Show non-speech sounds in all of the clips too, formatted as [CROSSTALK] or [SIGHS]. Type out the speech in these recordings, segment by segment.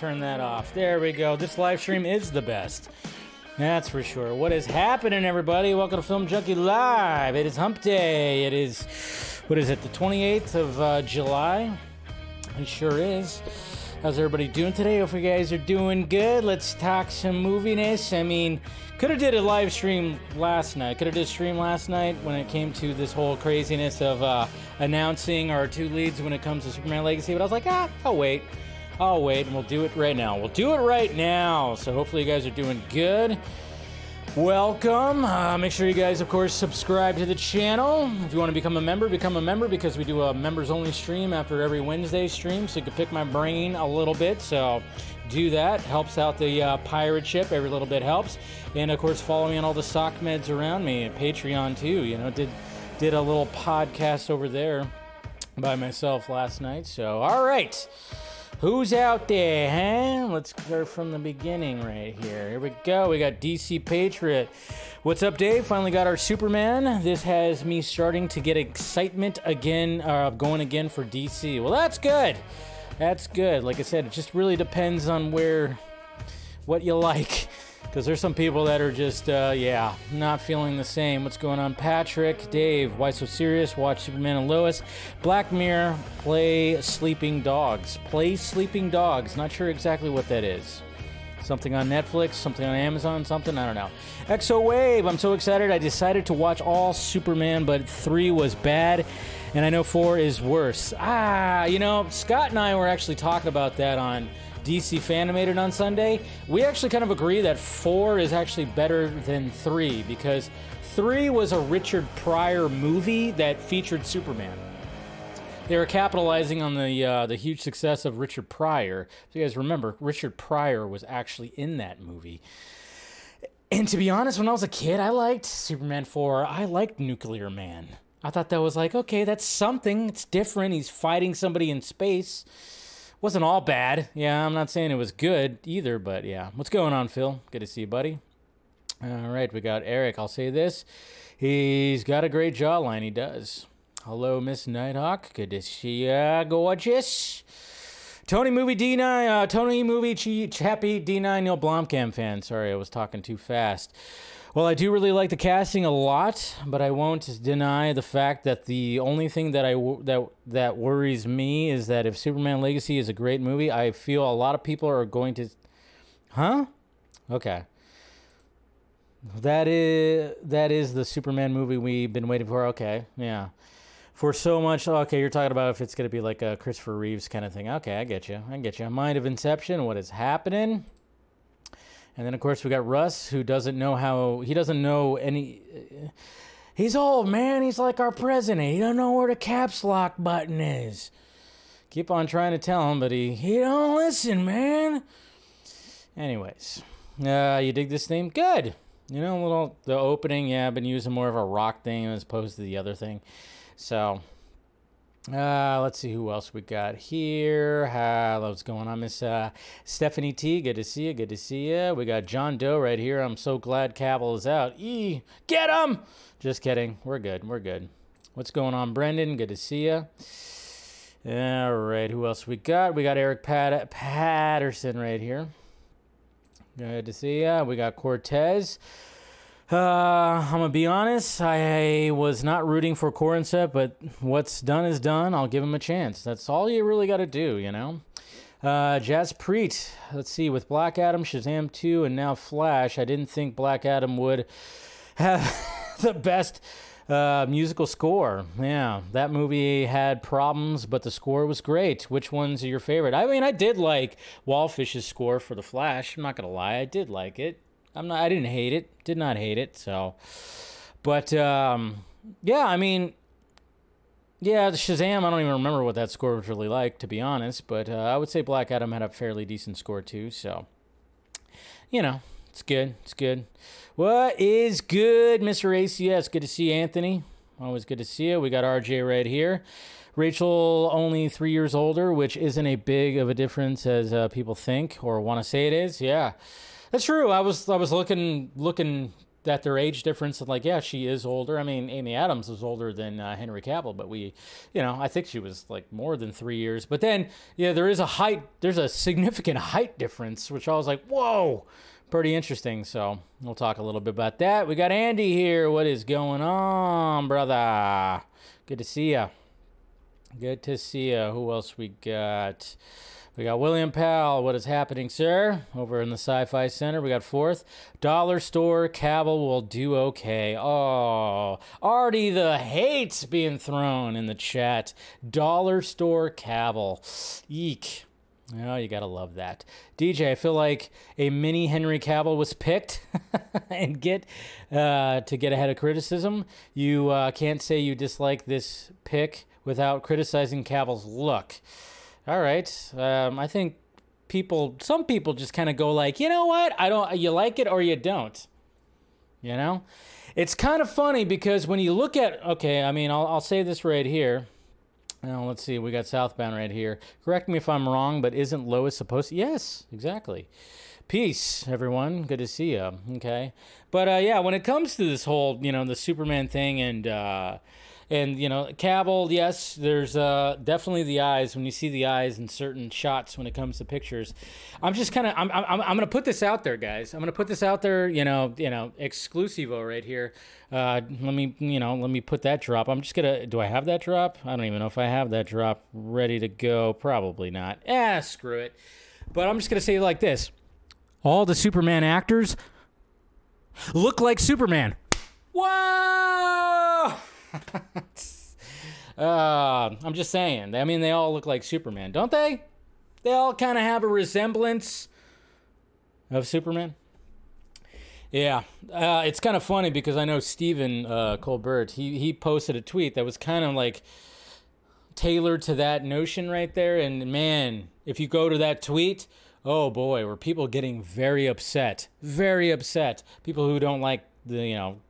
Turn that off. There we go. This live stream is the best. That's for sure. What is happening, everybody? Welcome to Film Junkee Live. It is Hump Day. It is, what is it, the 28th of uh, July? It sure is. How's everybody doing today? Hope you guys are doing good. Let's talk some moviness. I mean, could have did a live stream last night. Could have did a stream last night when it came to this whole craziness of uh, announcing our two leads when it comes to Superman Legacy. But I was like, ah, I'll wait. I'll wait, and we'll do it right now. We'll do it right now. So hopefully you guys are doing good. Welcome. Uh, make sure you guys, of course, subscribe to the channel. If you want to become a member, become a member because we do a members only stream after every Wednesday stream. So you can pick my brain a little bit. So do that. Helps out the uh, pirate ship. Every little bit helps. And of course, follow me on all the sock meds around me and Patreon too. You know, did did a little podcast over there by myself last night. So all right. Who's out there, huh? Let's go from the beginning right here. Here we go. We got DC Patriot. What's up, Dave? Finally got our Superman. This has me starting to get excitement again, uh, going again for DC. Well, that's good. That's good. Like I said, it just really depends on where, what you like. Because there's some people that are just, uh, yeah, not feeling the same. What's going on, Patrick? Dave, why so serious? Watch Superman and Lois. Black Mirror, play Sleeping Dogs. Play Sleeping Dogs. Not sure exactly what that is. Something on Netflix, something on Amazon, something, I don't know. Exo Wave, I'm so excited. I decided to watch all Superman, but 3 was bad, and I know 4 is worse. Ah, you know, Scott and I were actually talking about that on DC Fanimated on Sunday, we actually kind of agree that four is actually better than three because three was a Richard Pryor movie that featured Superman. They were capitalizing on the uh, the huge success of Richard Pryor. If you guys remember, Richard Pryor was actually in that movie. And to be honest, when I was a kid, I liked Superman 4. I liked Nuclear Man. I thought that was like, okay, that's something. It's different. He's fighting somebody in space wasn't all bad. Yeah, I'm not saying it was good either, but yeah. What's going on, Phil? Good to see you, buddy. All right, we got Eric. I'll say this. He's got a great jawline. He does. Hello, Miss Nighthawk. Good to see ya, gorgeous. Tony Movie D9, uh, Tony Movie Ch- Chappie D9 Neil Blomkamp fan. Sorry, I was talking too fast. Well, I do really like the casting a lot, but I won't deny the fact that the only thing that I that that worries me is that if Superman Legacy is a great movie, I feel a lot of people are going to, huh? Okay. That is that is the Superman movie we've been waiting for. Okay, yeah. For so much, okay, you're talking about if it's going to be like a Christopher Reeves kind of thing. Okay, I get you. I get you. Mind of Inception. What is happening? And then, of course, we got Russ, who doesn't know how, he doesn't know any. He's old, man. He's like our president. He don't know where the caps lock button is. Keep on trying to tell him, but he, he don't listen, man. Anyways, uh, you dig this theme? Good. You know, a little, the opening, yeah, I've been using more of a rock thing as opposed to the other thing. So, uh, let's see who else we got here. Uh, what's going on, Miss uh, Stephanie T? Good to see you. Good to see you. We got John Doe right here. I'm so glad Cavill is out. E, get him! Just kidding. We're good. We're good. What's going on, Brendan? Good to see you. All right. Who else we got? We got Eric Pat- Patterson right here. Good to see you. We got Cortez. Uh, I'm gonna be honest. I was not rooting for Corenswet, but what's done is done. I'll give him a chance. That's all you really got to do, you know. Uh, Jazz Preet. Let's see. With Black Adam, Shazam 2, and now Flash, I didn't think Black Adam would have [LAUGHS] the best uh, musical score. Yeah, that movie had problems, but the score was great. Which one's are your favorite? I mean, I did like Wallfisch's score for the Flash. I'm not gonna lie, I did like it. I'm not. I didn't hate it. Did not hate it. So, but um, yeah. I mean, yeah. Shazam. I don't even remember what that score was really like, to be honest. But uh, I would say Black Adam had a fairly decent score too. So, you know, it's good. It's good. What is good, Mr. ACS? Good to see you, Anthony. Always good to see you. We got RJ right here. Rachel only three years older, which isn't a big of a difference as uh, people think or want to say it is. Yeah, that's true. I was I was looking looking at their age difference and like yeah she is older. I mean amy adams was older than uh, henry cavill but we you know i think she was like more than three years. But then yeah there is a height there's a significant [LAUGHS] height difference which i was like whoa pretty interesting. So we'll talk a little bit about that. We got andy here. What is going on brother? Good to see you good to see you who else we got we got William Powell. What is happening, sir? Over in the Sci Fi Center. We got fourth. Dollar Store. Cavill will do okay. Oh, already the hates being thrown in the chat. Dollar Store Cavill. Eek. Oh, you gotta love that. DJ, I feel like a mini Henry Cavill was picked [LAUGHS] and get uh, to get ahead of criticism. You uh, can't say you dislike this pick without criticizing Cavill's look. All right. Um, I think people, some people just kind of go like, you know what? I don't, you like it or you don't. You know? It's kind of funny because when you look at, okay, I mean, I'll, I'll say this right here. Now, let's see. We got Southbound right here. Correct me if I'm wrong, but isn't Lois supposed to? Yes, exactly. Peace, everyone. Good to see you. Okay. But uh, yeah, when it comes to this whole, you know, the Superman thing and, uh, and you know, Cavill, yes, there's uh, definitely the eyes when you see the eyes in certain shots when it comes to pictures. I'm just kind of I'm, I'm I'm gonna put this out there, guys. I'm gonna put this out there. You know, you know, exclusivo right here. Uh, let me you know let me put that drop. I'm just gonna. Do I have that drop? I don't even know if I have that drop ready to go. Probably not. Ah, screw it. But I'm just gonna say it like this: all the Superman actors look like Superman. Whoa! [LAUGHS] uh, I'm just saying. I mean, they all look like Superman, don't they? They all kind of have a resemblance of Superman. Yeah, uh, it's kind of funny because I know Stephen uh, Colbert. He he posted a tweet that was kind of like tailored to that notion right there. And man, if you go to that tweet, oh boy, were people getting very upset, very upset. People who don't like the you know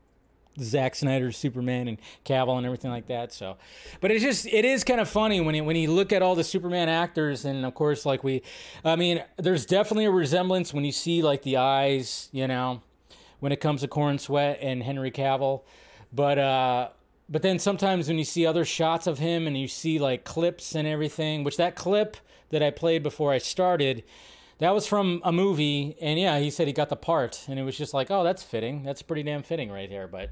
Zack Snyder's Superman and Cavill and everything like that. So, but it's just it is kind of funny when you when you look at all the Superman actors and of course like we, I mean, there's definitely a resemblance when you see like the eyes, you know, when it comes to Corenswet and Henry Cavill, but uh. But then sometimes when you see other shots of him and you see like clips and everything, which that clip that I played before I started, that was from a movie, and yeah, he said he got the part, and it was just like, oh, that's fitting. That's pretty damn fitting right here. But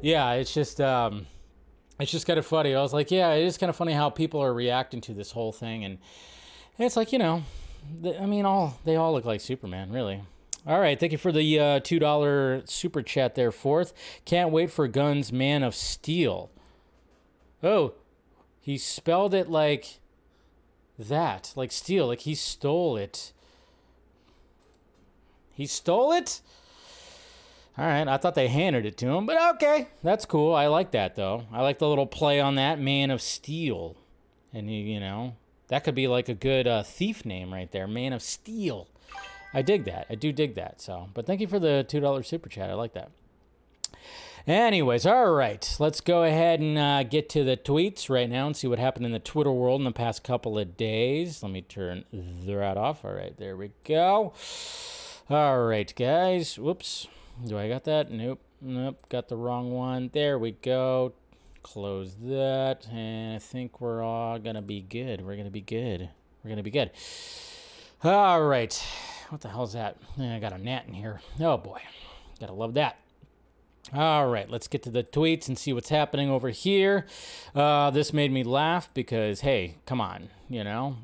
yeah, it's just, um, it's just kind of funny. I was like, yeah, it is kind of funny how people are reacting to this whole thing, and, it's like, you know, I mean, all they all look like Superman, really. All right, thank you for the uh, two dollar super chat there, fourth. Can't wait for Guns Man of Steel. Oh, he spelled it like that, like steel, like he stole it. He stole it? All right, I thought they handed it to him, but okay, that's cool. I like that though. I like the little play on that Man of Steel, and you, you know that could be like a good uh, thief name right there, Man of Steel. I dig that. I do dig that. So, but thank you for the two dollar super chat. I like that. Anyways, all right, let's go ahead and uh, get to the tweets right now and see what happened in the Twitter world in the past couple of days. Let me turn that off. All right, there we go. All right, guys. Whoops. Do I got that? Nope. Nope. Got the wrong one. There we go. Close that. And I think we're all going to be good. We're going to be good. We're going to be good. All right. What the hell's that? I got a gnat in here. Oh, boy. Gotta love that. All right, let's get to the tweets and see what's happening over here. Uh, this made me laugh because, hey, come on, you know,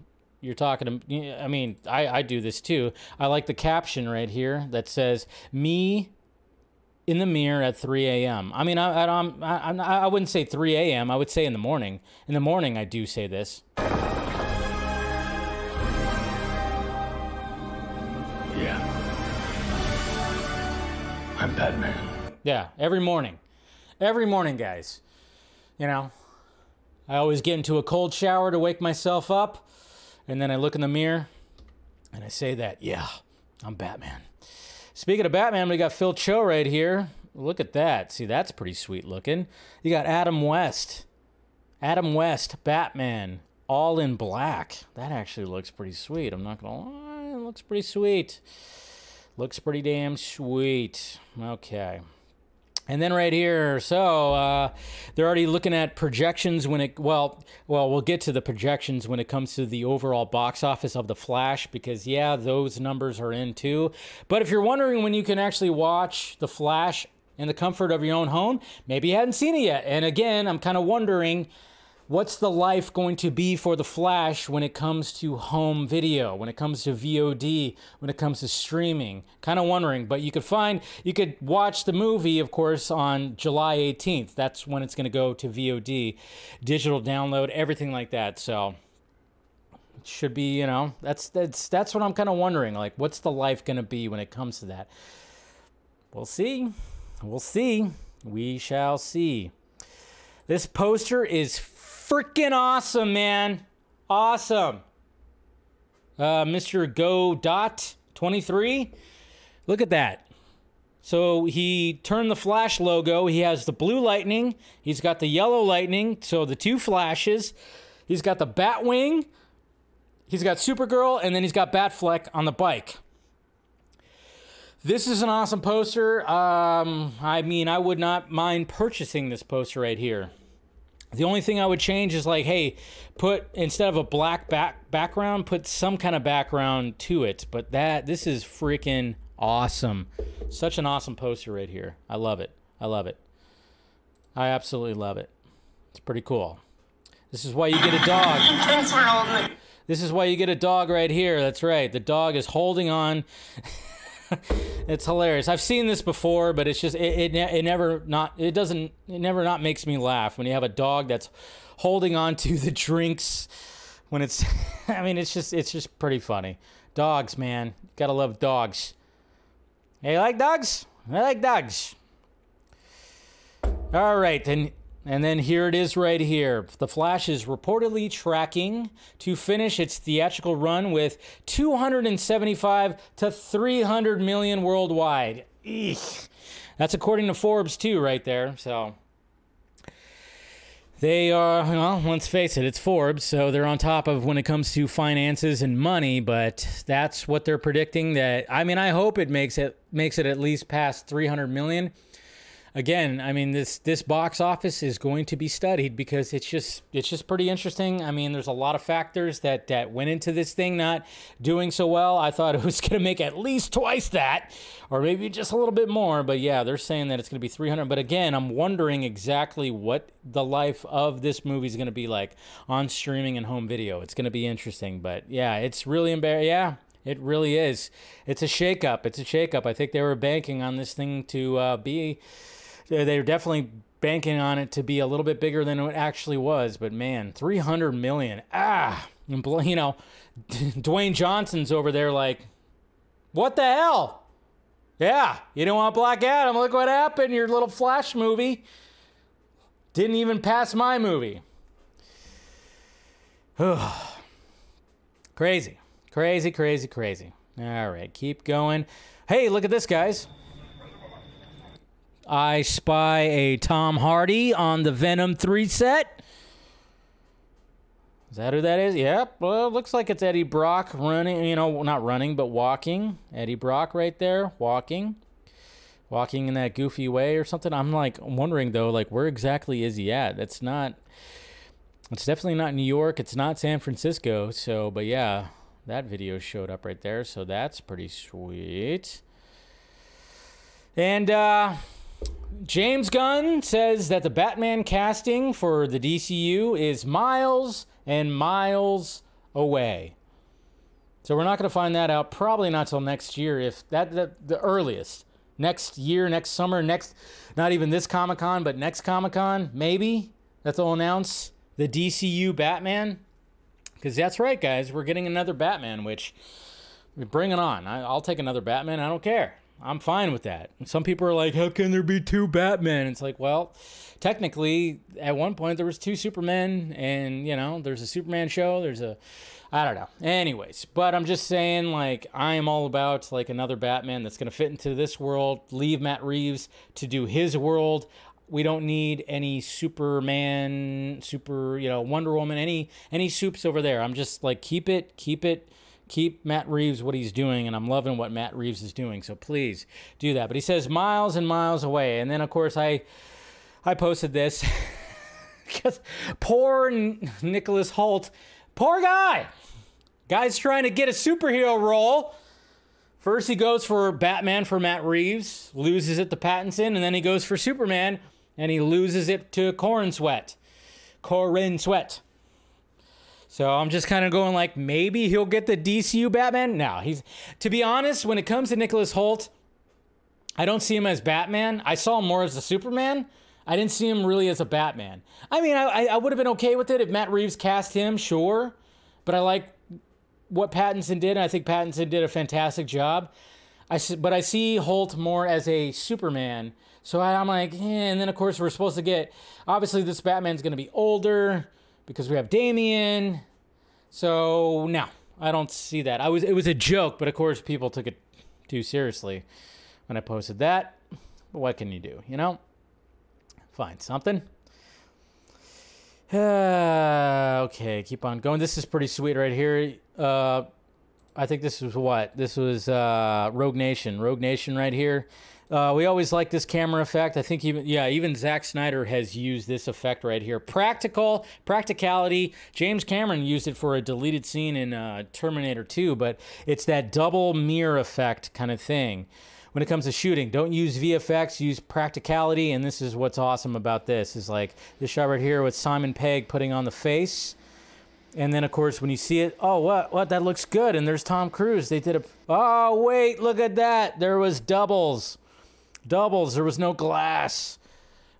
you're talking to i mean I, I do this too. I like the caption right here that says me in the mirror at 3 a.m i mean i, I, I, I wouldn't say 3 a.m i would say in the morning. In the morning i do say this. Yeah. I'm batman. Yeah every morning. Every morning guys. You know i always get into a cold shower to wake myself up and then I look in the mirror and I say that, yeah, I'm Batman. Speaking of Batman, we got Phil Cho right here. Look at that. See, that's pretty sweet looking. You got Adam West. Adam West, Batman, all in black. That actually looks pretty sweet. I'm not gonna lie, it looks pretty sweet. Looks pretty damn sweet. Okay. And then right here, so uh, they're already looking at projections when it. Well, well, we'll get to the projections when it comes to the overall box office of the Flash because yeah, those numbers are in too. But if you're wondering when you can actually watch the Flash in the comfort of your own home, maybe you hadn't seen it yet. And again, I'm kind of wondering what's the life going to be for the Flash when it comes to home video, when it comes to VOD, when it comes to streaming? Kind of wondering, but you could find, you could watch the movie, of course, on July 18th. That's when it's going to go to VOD, digital download, everything like that. So it should be, you know, that's that's that's what I'm kind of wondering. Like, what's the life going to be when it comes to that? We'll see. We'll see. We shall see. This poster is freaking awesome, man. Awesome. Uh, Mr. Go Dot 23. Look at that. So he turned the flash logo. He has the blue lightning. He's got the yellow lightning. So the two flashes. He's got the Batwing. He's got Supergirl, and then he's got Batfleck on the bike. This is an awesome poster. Um, I mean, I would not mind purchasing this poster right here. The only thing I would change is like, hey, put instead of a black back background, put some kind of background to it. But that this is freaking awesome. Such an awesome poster right here. I love it. I love it. I absolutely love it. It's pretty cool. This is why you get a dog. Thanks for holding it. This is why you get a dog right here. That's right. The dog is holding on. [LAUGHS] [LAUGHS] it's hilarious. I've seen this before, but it's just it, it, it never not it doesn't it never not makes me laugh when you have a dog that's holding on to the drinks when it's [LAUGHS] I mean it's just it's just pretty funny. Dogs, man. Got to love dogs. Hey, you like dogs? I like dogs. All right, and and then here it is right here. The Flash is reportedly tracking to finish its theatrical run with 275 to 300 million worldwide. That's according to Forbes too, right there. So they are, well, let's face it, it's Forbes, so they're on top of when it comes to finances and money, but that's what they're predicting that I mean, I hope it makes it makes it at least past 300 million again, I mean this this box office is going to be studied because it's just it's just pretty interesting. I mean, there's a lot of factors that that went into this thing not doing so well. I thought it was [LAUGHS] going to make at least twice that, or maybe just a little bit more. But yeah, they're saying that it's going to be 300. But again, I'm wondering exactly what the life of this movie is going to be like on streaming and home video. It's going to be interesting. But yeah, it's really embarrassing. Yeah, it really is. It's a shakeup. It's a shakeup. I think they were banking on this thing to uh, be they're definitely banking on it to be a little bit bigger than it actually was. But man, 300 million. Ah, you know, [LAUGHS] Dwayne Johnson's over there like, what the hell? Yeah, you don't want Black Adam. Look what happened. Your little Flash movie didn't even pass my movie. [SIGHS] crazy, crazy, crazy, crazy. All right, keep going. Hey, look at this, guys. I spy a Tom Hardy on the Venom 3 set. Is that who that is? Yep. Well, looks like it's Eddie Brock running, you know, not running, but walking. Eddie Brock right there, walking. Walking in that goofy way or something. I'm like wondering though, like where exactly is he at? That's not it's definitely not New York, it's not San Francisco. So, but yeah, that video showed up right there, so that's pretty sweet. And uh James Gunn says that the Batman casting for the DCU is miles and miles away. So we're not going to find that out probably not till next year if that, that the earliest. Next year, next summer, next not even this Comic-Con, but next Comic-Con, maybe that they'll announce the DCU Batman. Cuz that's right, guys, we're getting another Batman which bring it on. I, I'll take another Batman. I don't care. I'm fine with that. Some people are like, "How can there be two Batman?" It's like, well, technically, at one point there was two Supermen, and you know, there's a Superman show. There's a, I don't know. Anyways, but I'm just saying, like, I am all about like another Batman that's gonna fit into this world. Leave Matt Reeves to do his world. We don't need any Superman, super, you know, Wonder Woman, any any soups over there. I'm just like keep it, keep it, keep Matt Reeves what he's doing, and I'm loving what Matt Reeves is doing. So please do that. But he says miles and miles away, and then of course I I posted this [LAUGHS] because poor N- Nicholas Hoult, poor guy, guy's trying to get a superhero role. First, he goes for Batman for Matt Reeves, loses it to Pattinson, and then he goes for Superman, and he loses it to Corenswet. Corin Sweat. So I'm just kind of going like maybe he'll get the DCU Batman. Now he's to be honest, when it comes to Nicholas Hoult, I don't see him as Batman. I saw him more as a Superman. I didn't see him really as a Batman. I mean, I, I would have been okay with it if Matt Reeves cast him, sure. But I like what Pattinson did, and I think Pattinson did a fantastic job. I but I see Hoult more as a Superman. So I, am like, eh. and then of course we're supposed to get. Obviously, this Batman's going to be older because we have Damian. So no, I don't see that. I was it was a joke, but of course people took it too seriously when I posted that. But what can you do, you know? Find something. Uh, [SIGHS] okay, keep on going. This is pretty sweet right here. Uh, I think this was what? This was uh, Rogue Nation. Rogue Nation right here. Uh, we always like this camera effect. I think even yeah, even Zack Snyder has used this effect right here. Practical practicality. James Cameron used it for a deleted scene in uh, Terminator 2, but it's that double mirror effect kind of thing when it comes to shooting. Don't use VFX, use practicality. And this is what's awesome about this is like this shot right here with Simon Pegg putting on the face. And then of course when you see it, oh what what that looks good. And there's Tom Cruise. They did a oh wait, look at that. There was doubles. Doubles. There was no glass.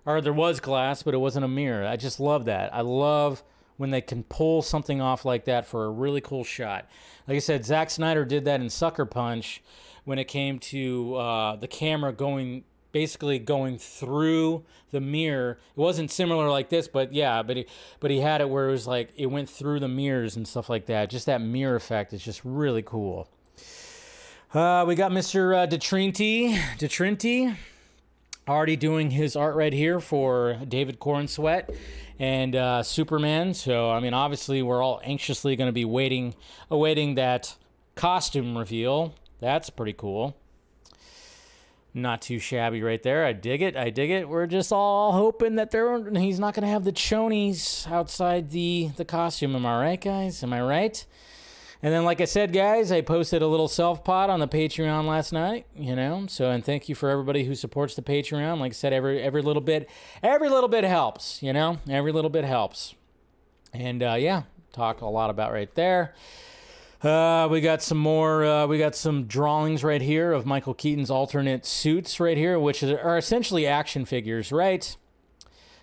Or there was glass, but it wasn't a mirror. I just love that. I love when they can pull something off like that for a really cool shot. Like I said, Zack Snyder did that in Sucker Punch when it came to uh, the camera going basically going through the mirror. It wasn't similar like this, but yeah, but he, but he had it where it was like it went through the mirrors and stuff like that. Just that mirror effect is just really cool. Uh, we got Mr. Uh, DeTrinity, DeTrinity, already doing his art right here for David Corenswet and uh, Superman. So I mean, obviously, we're all anxiously going to be waiting, awaiting that costume reveal. That's pretty cool. Not too shabby right there. I dig it. I dig it. We're just all hoping that he's not going to have the chonies outside the the costume. Am I right, guys? Am I right? And then, like I said, guys, I posted a little self pot on the Patreon last night. You know, so and thank you for everybody who supports the Patreon. Like I said, every every little bit, every little bit helps. You know, every little bit helps. And uh, yeah, talk a lot about right there. Uh, we got some more. Uh, we got some drawings right here of Michael Keaton's alternate suits right here, which are essentially action figures, right?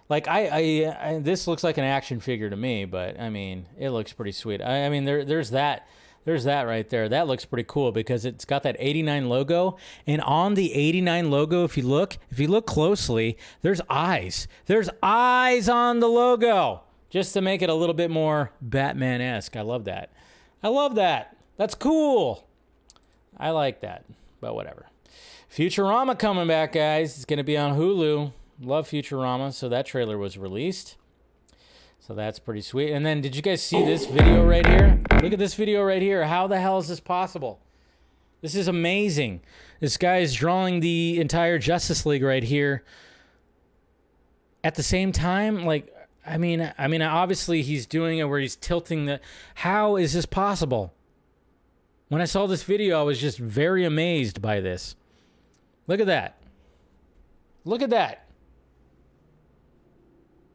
Like I, I, I, this looks like an action figure to me, but I mean, it looks pretty sweet. I, I mean, there, there's that. There's that right there. That looks pretty cool because it's got that 89 logo. And on the 89 logo, if you look, if you look closely, there's eyes. There's eyes on the logo just to make it a little bit more Batman esque. I love that. I love that. That's cool. I like that, but whatever. Futurama coming back, guys. It's going to be on Hulu. Love Futurama. So that trailer was released. So that's pretty sweet. And then, did you guys see this video right here? Look at this video right here. How the hell is this possible? This is amazing. This guy is drawing the entire Justice League right here. At the same time, like I mean, I mean, obviously he's doing it where he's tilting the. How is this possible? When I saw this video, I was just very amazed by this. Look at that. Look at that.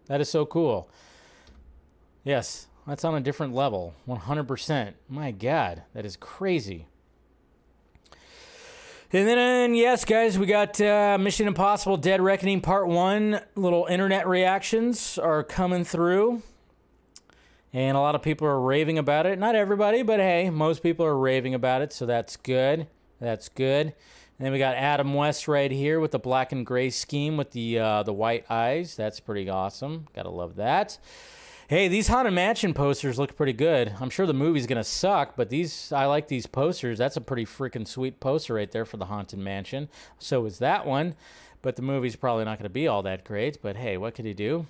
That is so cool. Yes, that's on a different level. 100%. My God, that is crazy. And then, yes, guys, we got uh, Mission Impossible Dead Reckoning Part 1. Little internet reactions are coming through. And a lot of people are raving about it. Not everybody, but hey, most people are raving about it, so that's good. That's good. And then we got Adam West right here with the black and gray scheme with the uh, the white eyes. That's pretty awesome. Gotta love that. Hey, these Haunted Mansion posters look pretty good. I'm sure the movie's gonna suck, but these I like these posters. That's a pretty freaking sweet poster right there for the Haunted Mansion. So is that one. but the movie's probably not to be all that great. But hey, what could he do?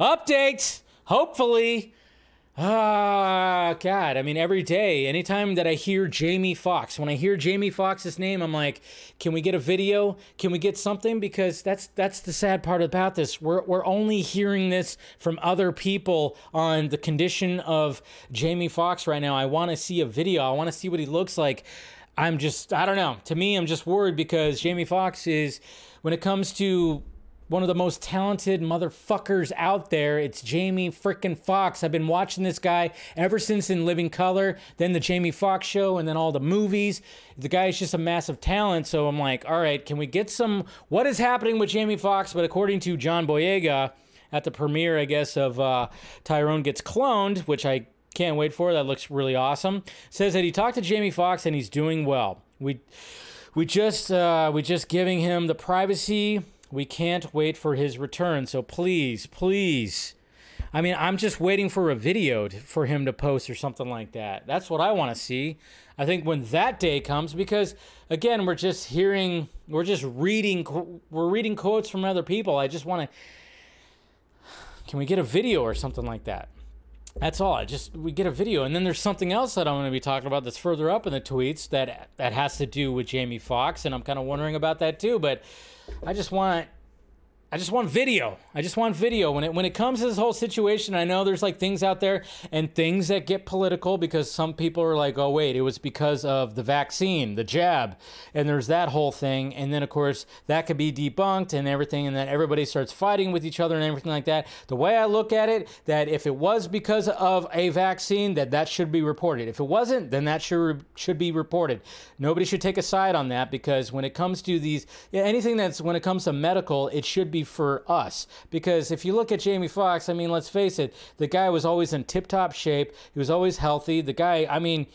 Updates, hopefully. Ah, God. I mean, every day, anytime that I hear Jamie Foxx, when I hear Jamie Foxx's name, I'm like, can we get a video? Can we get something? Because that's that's the sad part about this. We're we're only hearing this from other people on the condition of Jamie Foxx right now. I want to see a video. I want to see what he looks like. I'm just I don't know. To me, I'm just worried because Jamie Foxx is when it comes to one of the most talented motherfuckers out there. It's Jamie frickin' Foxx. I've been watching this guy ever since in Living Color, then the Jamie Foxx show, and then all the movies. The guy is just a massive talent. So I'm like, all right, can we get some? What is happening with Jamie Foxx? But according to John Boyega at the premiere, I guess, of uh, Tyrone Gets Cloned, which I can't wait for. That looks really awesome. Says that he talked to Jamie Foxx and he's doing well. We we just uh, we just giving him the privacy we can't wait for his return. So please, please. I mean, I'm just waiting for a video to, for him to post or something like that. That's what I want to see. I think when that day comes, because again, we're just hearing, we're just reading, we're reading quotes from other people. I just want to. Can we get a video or something like that? That's all. I just we get a video, and then there's something else that I'm going to be talking about that's further up in the tweets that that has to do with Jamie Foxx, and I'm kind of wondering about that too. But I just want I just want video. I just want video. When it when it comes to this whole situation, I know there's like things out there and things that get political because some people are like, oh wait, it was because of the vaccine, the jab, and there's that whole thing. And then of course that could be debunked and everything, and then everybody starts fighting with each other and everything like that. The way I look at it, that if it was because of a vaccine, that that should be reported. If it wasn't, then that should should be reported. Nobody should take a side on that because when it comes to these anything that's when it comes to medical, it should be for us. Because if you look at Jamie Foxx, I mean, let's face it, the guy was always in tip top shape. He was always healthy. The guy, I mean,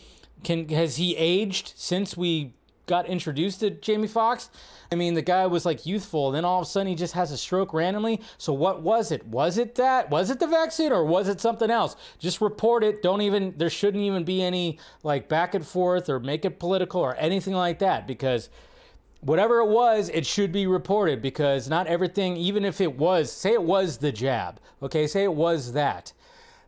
can has he aged since we got introduced to Jamie Foxx? I mean, the guy was like youthful, then all of a sudden he just has a stroke randomly. So what was it? Was it that? Was it the vaccine or was it something else? Just report it. Don't even there shouldn't even be any like back and forth or make it political or anything like that because whatever it was, it should be reported because not everything, even if it was, say it was the jab, okay, say it was that,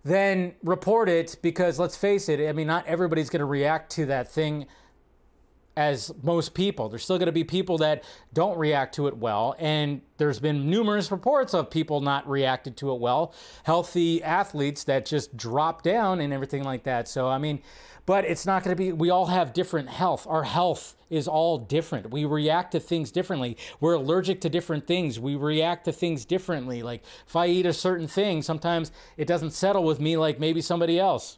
then report it because let's face it, I mean, not everybody's going to react to that thing as most people. There's still going to be people that don't react to it well. And there's been numerous reports of people not reacted to it well, healthy athletes that just drop down and everything like that. So, I mean, but it's not going to be, we all have different health. Our health is all different. We react to things differently. We're allergic to different things. We react to things differently. Like if I eat a certain thing, sometimes it doesn't settle with me like maybe somebody else,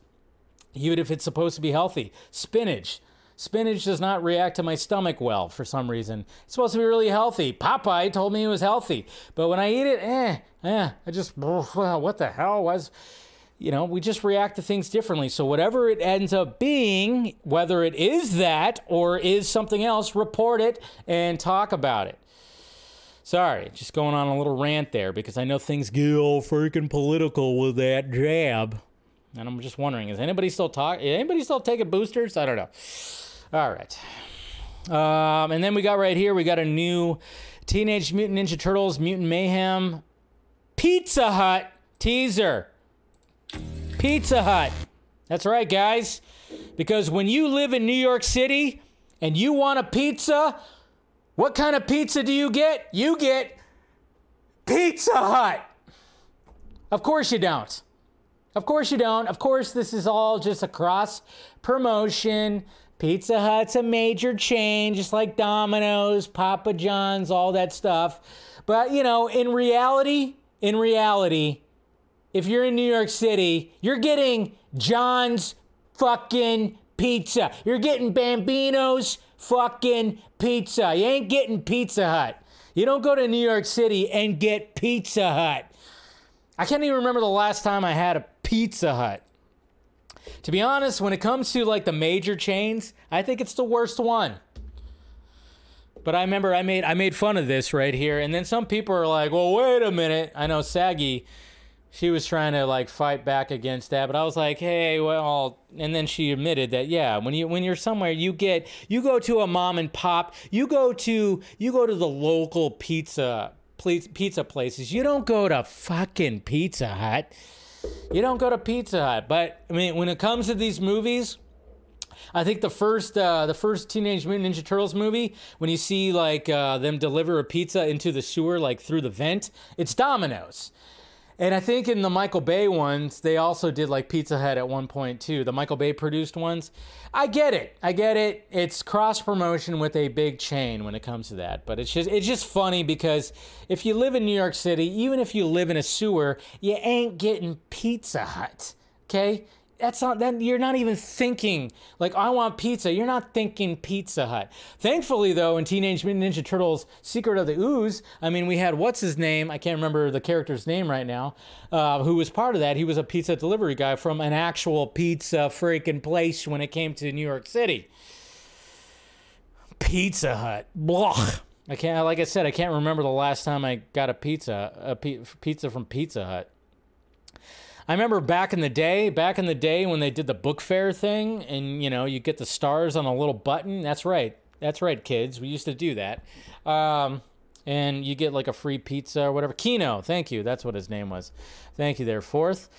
even if it's supposed to be healthy. Spinach. Spinach does not react to my stomach well for some reason. It's supposed to be really healthy. Popeye told me it was healthy, but when I eat it, eh, eh, I just, what the hell was you know, we just react to things differently. So whatever it ends up being, whether it is that or is something else, report it and talk about it. Sorry, just going on a little rant there because I know things get all freaking political with that jab. And I'm just wondering, is anybody still talk? Anybody still taking boosters? I don't know. All right. Um, and then we got right here, we got a new Teenage Mutant Ninja Turtles Mutant Mayhem Pizza Hut teaser. Pizza Hut. That's right, guys. Because when you live in New York City and you want a pizza, what kind of pizza do you get? You get Pizza Hut. Of course you don't. Of course you don't. Of course, this is all just a cross promotion. Pizza Hut's a major chain, just like Domino's, Papa John's, all that stuff. But, you know, in reality, in reality, if you're in New York City, you're getting John's fucking pizza. You're getting Bambino's fucking pizza. You ain't getting Pizza Hut. You don't go to New York City and get Pizza Hut. I can't even remember the last time I had a Pizza Hut. To be honest, when it comes to like the major chains, I think it's the worst one. But I remember I made I made fun of this right here, and then some people are like, "Well, wait a minute." I know Saggy she was trying to like fight back against that but i was like hey well and then she admitted that yeah when you when you're somewhere you get you go to a mom and pop you go to you go to the local pizza pizza places. You don't go to fucking pizza hut. You don't go to pizza hut. But i mean when it comes to these movies I think the first uh, the first Teenage Mutant Ninja Turtles movie, when you see like uh, them deliver a pizza into the sewer, like through the vent, it's Domino's. And I think in the Michael Bay ones, they also did like Pizza Hut at one point too. The Michael Bay produced ones. I get it. I get it. It's cross promotion with a big chain when it comes to that. But it's just it's just funny because if you live in New York City, even if you live in a sewer, you ain't getting Pizza Hut. Okay? That's not then you're not even thinking like I want pizza. You're not thinking Pizza Hut. Thankfully though, in Teenage Mutant Ninja Turtles: Secret of the Ooze, I mean we had what's his name? I can't remember the character's name right now. Uh, who was part of that? He was a pizza delivery guy from an actual pizza freaking place when it came to New York City. Pizza Hut. Blah. I can't. Like I said, I can't remember the last time I got a pizza, a pizza from Pizza Hut. I remember back in the day, back in the day when they did the book fair thing, and you know, you get the stars on a little button. That's right. That's right, kids. We used to do that. Um, and you get like a free pizza or whatever. Keno, thank you. That's what his name was. Thank you there. Fourth.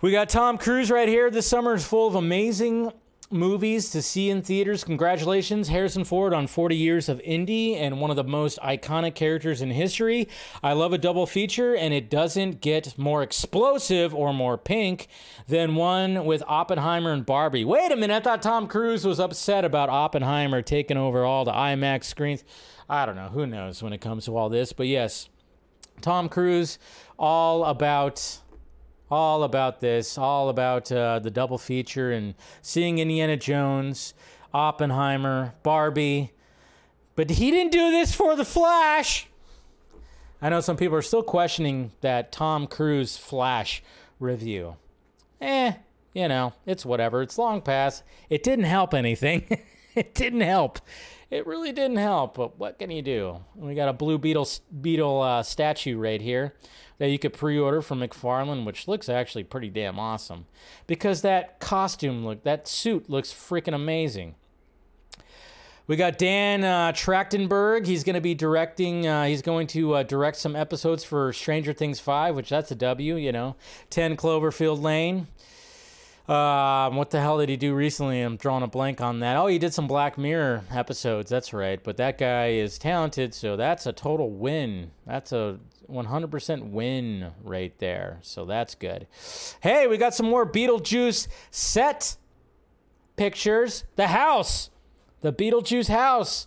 We got Tom Cruise right here. This summer is full of amazing movies to see in theaters. Congratulations, Harrison Ford, on 40 years of indie and one of the most iconic characters in history. I love a double feature, and it doesn't get more explosive or more pink than one with Oppenheimer and Barbie. Wait a minute, I thought Tom Cruise was upset about Oppenheimer taking over all the IMAX screens. I don't know, who knows when it comes to all this, but yes, Tom Cruise, all about all about this, all about uh, the double feature and seeing Indiana Jones, Oppenheimer, Barbie. But he didn't do this for The Flash. I know some people are still questioning that Tom Cruise Flash review. Eh, you know, it's whatever. It's long past. It didn't help anything. [LAUGHS] it didn't help. It really didn't help. But what can you do? We got a Blue Beetle Beetle uh, statue right here that you could pre-order from McFarlane, which looks actually pretty damn awesome, because that costume look, that suit looks freaking amazing. We got Dan uh, Trachtenberg. He's going to be directing. Uh, he's going to uh, direct some episodes for Stranger Things Five, which that's a W. You know, Ten Cloverfield Lane. Um, what the hell did he do recently? I'm drawing a blank on that. Oh, he did some Black Mirror episodes. That's right. But that guy is talented, so that's a total win. That's a 100% win right there. So that's good. Hey, we got some more Beetlejuice set pictures. The house, the Beetlejuice house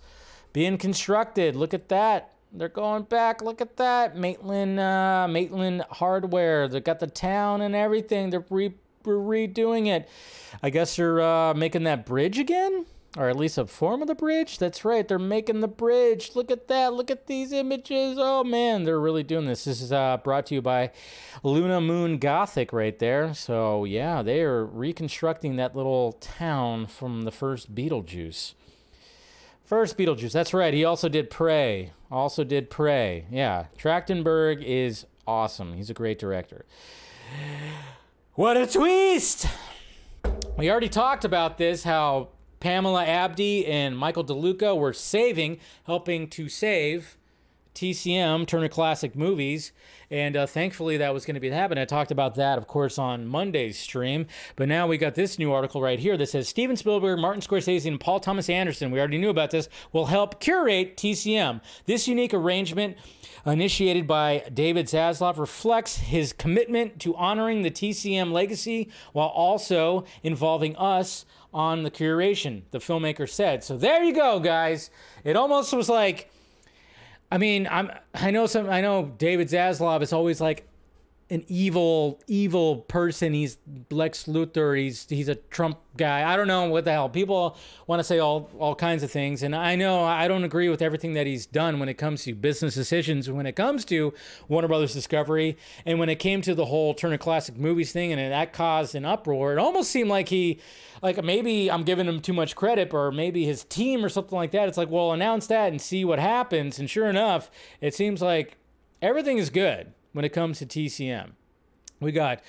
being constructed. Look at that. They're going back. Look at that. Maitland, uh, Maitland Hardware. They got the town and everything. They're re- redoing it. I guess they're uh, making that bridge again or at least a form of the bridge. That's right, they're making the bridge. Look at that. Look at these images. Oh man, they're really doing this. This is uh, brought to you by Luna Moon Gothic right there. So yeah, they are reconstructing that little town from the first Beetlejuice. First Beetlejuice. That's right. He also did Prey. Also did Prey. Yeah, Trachtenberg is awesome. He's a great director. What a twist! We already talked about this. How Pamela Abdy and Michael DeLuca were saving, helping to save TCM, Turner Classic Movies. And uh, thankfully, that was going to be the happening. I talked about that, of course, on Monday's stream. But now we got this new article right here that says Steven Spielberg, Martin Scorsese, and Paul Thomas Anderson, we already knew about this, will help curate TCM. This unique arrangement, initiated by David Zaslav, reflects his commitment to honoring the TCM legacy while also involving us on the curation, the filmmaker said. So there you go, guys. It almost was like, I mean, I'm I know some I know David Zaslav is always like, an evil, evil person. He's Lex Luthor. He's he's a Trump guy. I don't know what the hell. People want to say all all kinds of things, and I know I don't agree with everything that he's done when it comes to business decisions. When it comes to Warner Brothers Discovery, and when it came to the whole Turner Classic Movies thing, and that caused an uproar. It almost seemed like he, like maybe I'm giving him too much credit, or maybe his team or something like that. It's like, well, announce that and see what happens. And sure enough, it seems like everything is good when it comes to TCM. we got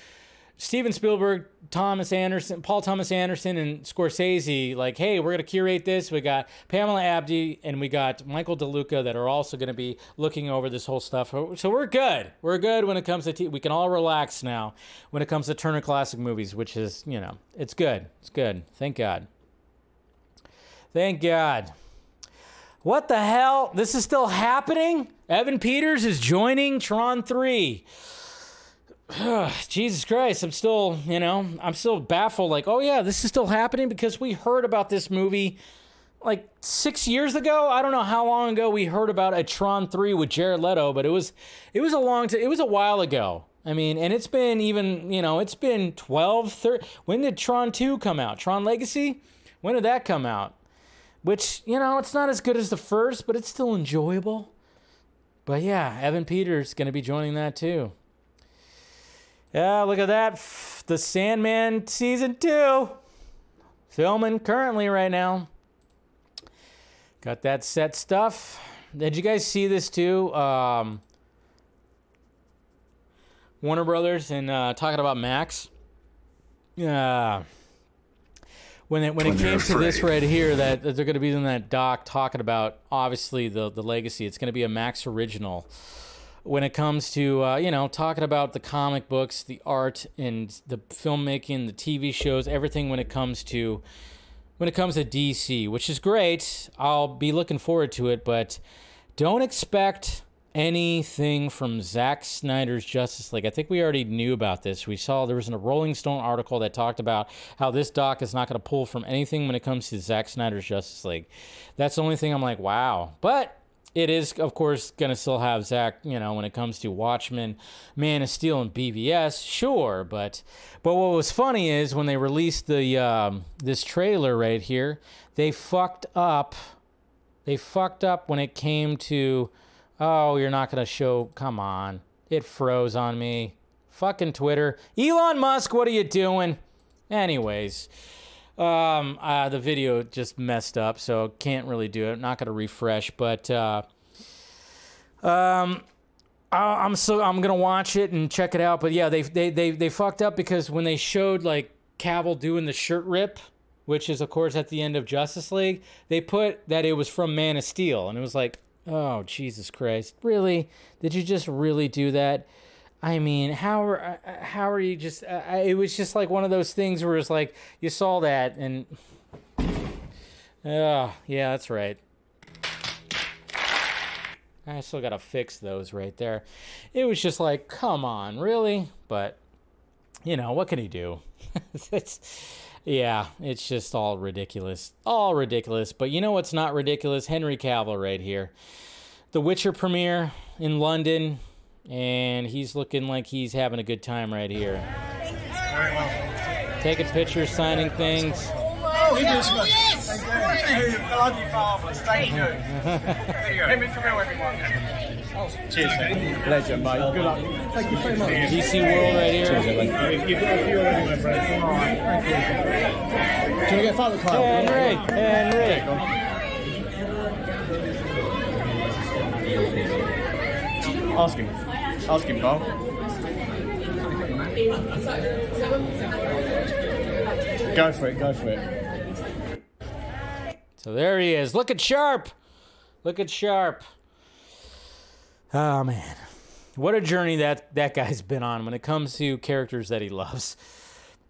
Steven Spielberg, Thomas Anderson, Paul Thomas Anderson, and Scorsese, like, hey, we're to curate this. We got Pamela Abdy and we got Michael DeLuca that are also to be looking over this whole stuff. So we're good. We're good when it comes to, t- we can all relax now when it comes to Turner Classic Movies, which is, you know, it's good. It's good. Thank God. Thank God. What the hell? This is still happening? Evan Peters is joining Tron 3. [SIGHS] Jesus Christ, I'm still, you know, I'm still baffled. Like, oh yeah, this is still happening because we heard about this movie like six years ago. I don't know how long ago we heard about a Tron 3 with Jared Leto, but it was, it was a long, t- it was a while ago. I mean, and it's been even, you know, it's been 12, 13. When did Tron 2 come out? Tron Legacy? When did that come out? Which, you know, it's not as good as the first, but it's still enjoyable. But yeah, Evan Peters going to be joining that too. Yeah, look at that. The Sandman season two. Filming currently right now. Got that set stuff. Did you guys see this too? Um, Warner Brothers and uh, talking about Max. Yeah. when it when, when it came to this right here, that, that they're going to be in that doc talking about obviously the the legacy. It's going to be a Max original when it comes to uh, you know talking about the comic books, the art, and the filmmaking, the TV shows, everything when it comes to when it comes to DC, which is great. I'll be looking forward to it, but don't expect anything from Zack Snyder's Justice League. I think we already knew about this. We saw there was a Rolling Stone article that talked about how this doc is not going to pull from anything when it comes to Zack Snyder's Justice League. That's the only thing I'm like, wow. But it is, of course, going to still have Zach, you know, when it comes to Watchmen, Man of Steel, and BVS, sure. But but what was funny is when they released the um, this trailer right here, they fucked up. They fucked up when it came to, oh, you're not going to show. Come on, it froze on me. Fucking Twitter, Elon Musk, what are you doing? Anyways. Um, uh, the video just messed up, so can't really do it. I'm Not gonna refresh, but uh, um, I, am so I'm gonna watch it and check it out. But yeah, they they they they fucked up because when they showed like Cavill doing the shirt rip, which is of course at the end of Justice League, they put that it was from Man of Steel, and it was like, oh Jesus Christ, really? Did you just really do that? I mean, how are uh, uh, how are you just? Uh, it was just like one of those things where it's like you saw that and, oh yeah, that's right. I still gotta fix those right there. It was just like, come on, really? But you know, what can he do? [LAUGHS] it's yeah, it's just all ridiculous, all ridiculous. But you know what's not ridiculous? Henry Cavill right here, The Witcher premiere in London and he's looking like he's having a good time right here. Taking pictures, signing things. Oh, yes! [LAUGHS] Oh, yes! Bloody marvellous, thank you. Let me come everyone. Cheers, mate. Legend, mate. Good luck. Thank you so much. DC World right here. Cheers, mate. You've got a few anyway, bro. Thank you. Can we get a photo card? Henry, Henry. Ask him. Ask him, Carl. Go for it, go for it. So there he is. Look at Sharp. Look at Sharp. Oh man. What a journey that that guy's been on when it comes to characters that he loves.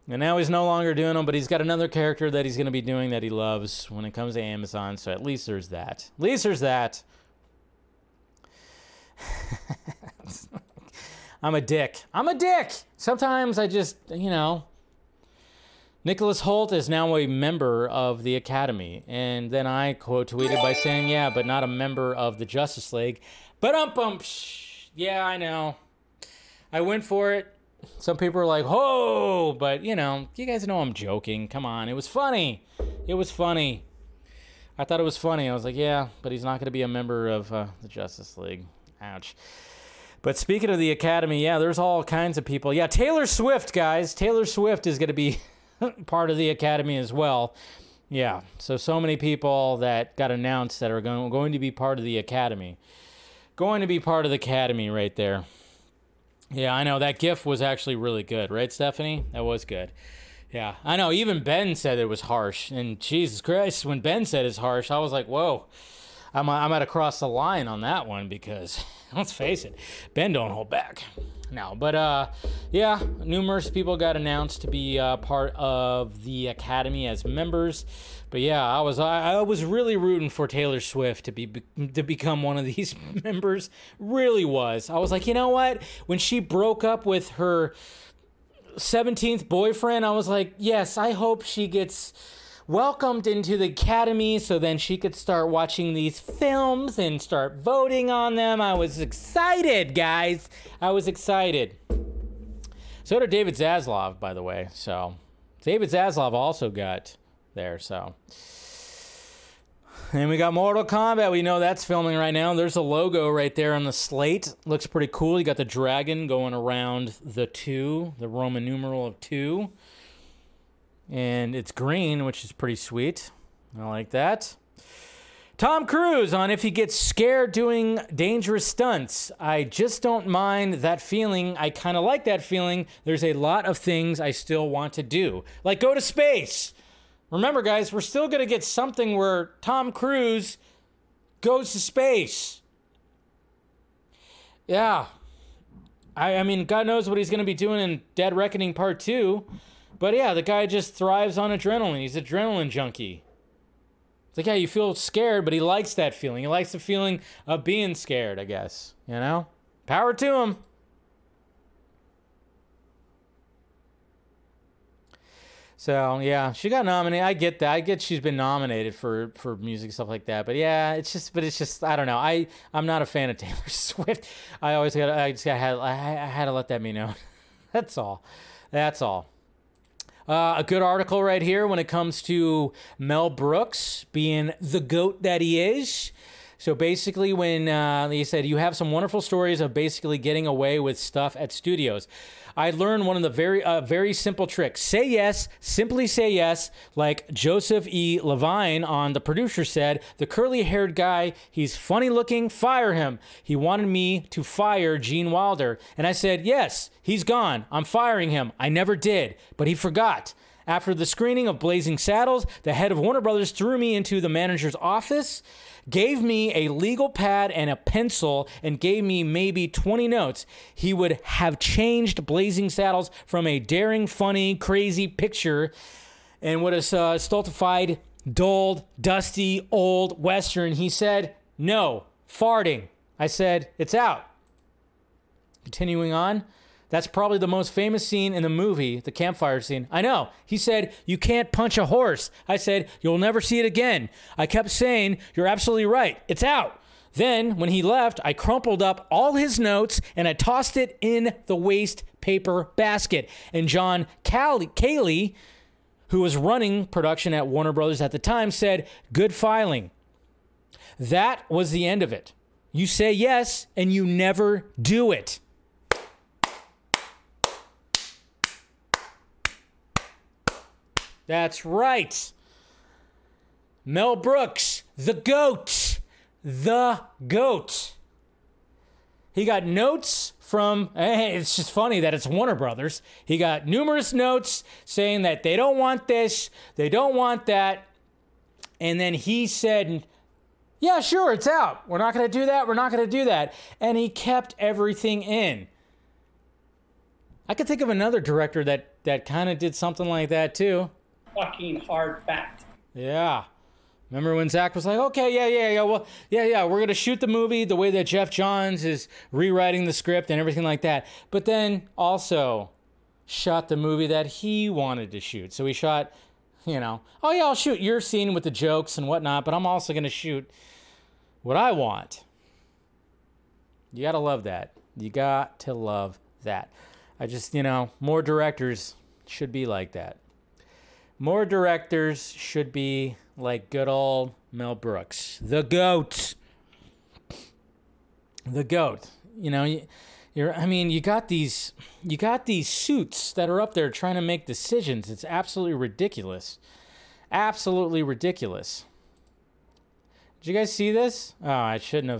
And now he's no longer doing them, but he's got another character that he's going to be doing that he loves when it comes to Amazon. So at least there's that. At least there's that. [LAUGHS] I'm a dick. I'm a dick. Sometimes I just, you know. Nicholas Hoult is now a member of the Academy. And then I quote tweeted by saying, yeah, but not a member of the Justice League. But um bum. Yeah, I know. I went for it. Some people are like, "Oh," but you know, you guys know I'm joking. Come on, it was funny. It was funny. I thought it was funny. I was like, "Yeah," but he's not going to be a member of uh, the Justice League. Ouch. But speaking of the Academy, yeah, there's all kinds of people. Yeah, Taylor Swift, guys. Taylor Swift is going to be [LAUGHS] part of the Academy as well. Yeah, so so many people that got announced that are going going to be part of the Academy. Going to be part of the Academy right there. Yeah, I know that GIF was actually really good, right, Stephanie? That was good. Yeah, I know. Even Ben said it was harsh, and Jesus Christ, when Ben said it's harsh, I was like, whoa. I'm I'm at to cross the line on that one because [LAUGHS] let's face it, Ben don't hold back. No, but uh, yeah, numerous people got announced to be uh, part of the academy as members. But yeah, I was I, I was really rooting for Taylor Swift to be to become one of [LAUGHS] these members. Really was. I was like, you know what? When she broke up with her 17th boyfriend, I was like, yes, I hope she gets welcomed into the academy so then she could start watching these films and start voting on them. I was excited, guys. I was excited. So did David Zaslav, by the way. So David Zaslav also got there. So. And we got Mortal Kombat. We know that's filming right now. There's a logo right there on the slate. Looks pretty cool. You got the dragon going around the two, the Roman numeral of two and it's green, which is pretty sweet. I like that. Tom Cruise on if he gets scared doing dangerous stunts. I just don't mind that feeling. I kind of like that feeling. There's a lot of things I still want to do, like go to space. Remember, guys, we're still going to get something where Tom Cruise goes to space. Yeah. I, I mean, God knows what he's going to be doing in Dead Reckoning Part 2. But yeah, the guy just thrives on adrenaline. He's adrenaline junkie. It's like, yeah, you feel scared, but he likes that feeling. He likes the feeling of being scared, I guess. You know? Power to him. So yeah, she got nominated. I get that. I get she's been nominated for for music stuff like that. But yeah, it's just. But it's just. I don't know. I I'm not a fan of [LAUGHS] Taylor Swift. I always got. I just got had. I, I had to let that be known. [LAUGHS] That's all. That's all. Uh, a good article right here when it comes to Mel Brooks being the goat that he is. So basically, when uh, he said, You have some wonderful stories of basically getting away with stuff at studios. I learned one of the very, uh, very simple tricks. Say yes, simply say yes. Like Joseph E. Levine on The Producer said, the curly haired guy, he's funny looking, fire him. He wanted me to fire Gene Wilder. And I said, yes, he's gone. I'm firing him. I never did, but he forgot. After the screening of Blazing Saddles, the head of Warner Brothers threw me into the manager's office gave me a legal pad and a pencil and gave me maybe 20 notes, he would have changed Blazing Saddles from a daring, funny, crazy picture and would have uh, stultified, dulled, dusty, old Western. He said, No, farting. I said, It's out. Continuing on, that's probably the most famous scene in the movie, the campfire scene. I know. He said, You can't punch a horse. I said, You'll never see it again. I kept saying, You're absolutely right. It's out. Then, when he left, I crumpled up all his notes and I tossed it in the waste paper basket. And John Calley, who was running production at Warner Brothers at the time, said, Good filing. That was the end of it. You say yes and you never do it. That's right. Mel Brooks, the GOAT. The GOAT. He got notes from, eh, it's just funny that it's Warner Brothers. He got numerous notes saying that they don't want this, they don't want that. And then he said, Yeah, sure, it's out. We're not going to do that. We're not going to do that. And he kept everything in. I could think of another director that, that kind of did something like that too fucking hard fact. Yeah. Remember when Zach was like, okay, yeah, yeah, yeah, well, yeah, yeah, we're going to shoot the movie the way that Geoff Johns is rewriting the script and everything like that. But then also shot the movie that he wanted to shoot. So he shot, you know, oh, yeah, I'll shoot your scene with the jokes and whatnot, but I'm also going to shoot what I want. You got to love that. You got to love that. I just, you know, more directors should be like that. More directors should be like good old Mel Brooks, the goat. The goat. You know, you're I mean, you got these you got these suits that are up there trying to make decisions. It's absolutely ridiculous. Absolutely ridiculous. Did you guys see this? Oh, I shouldn't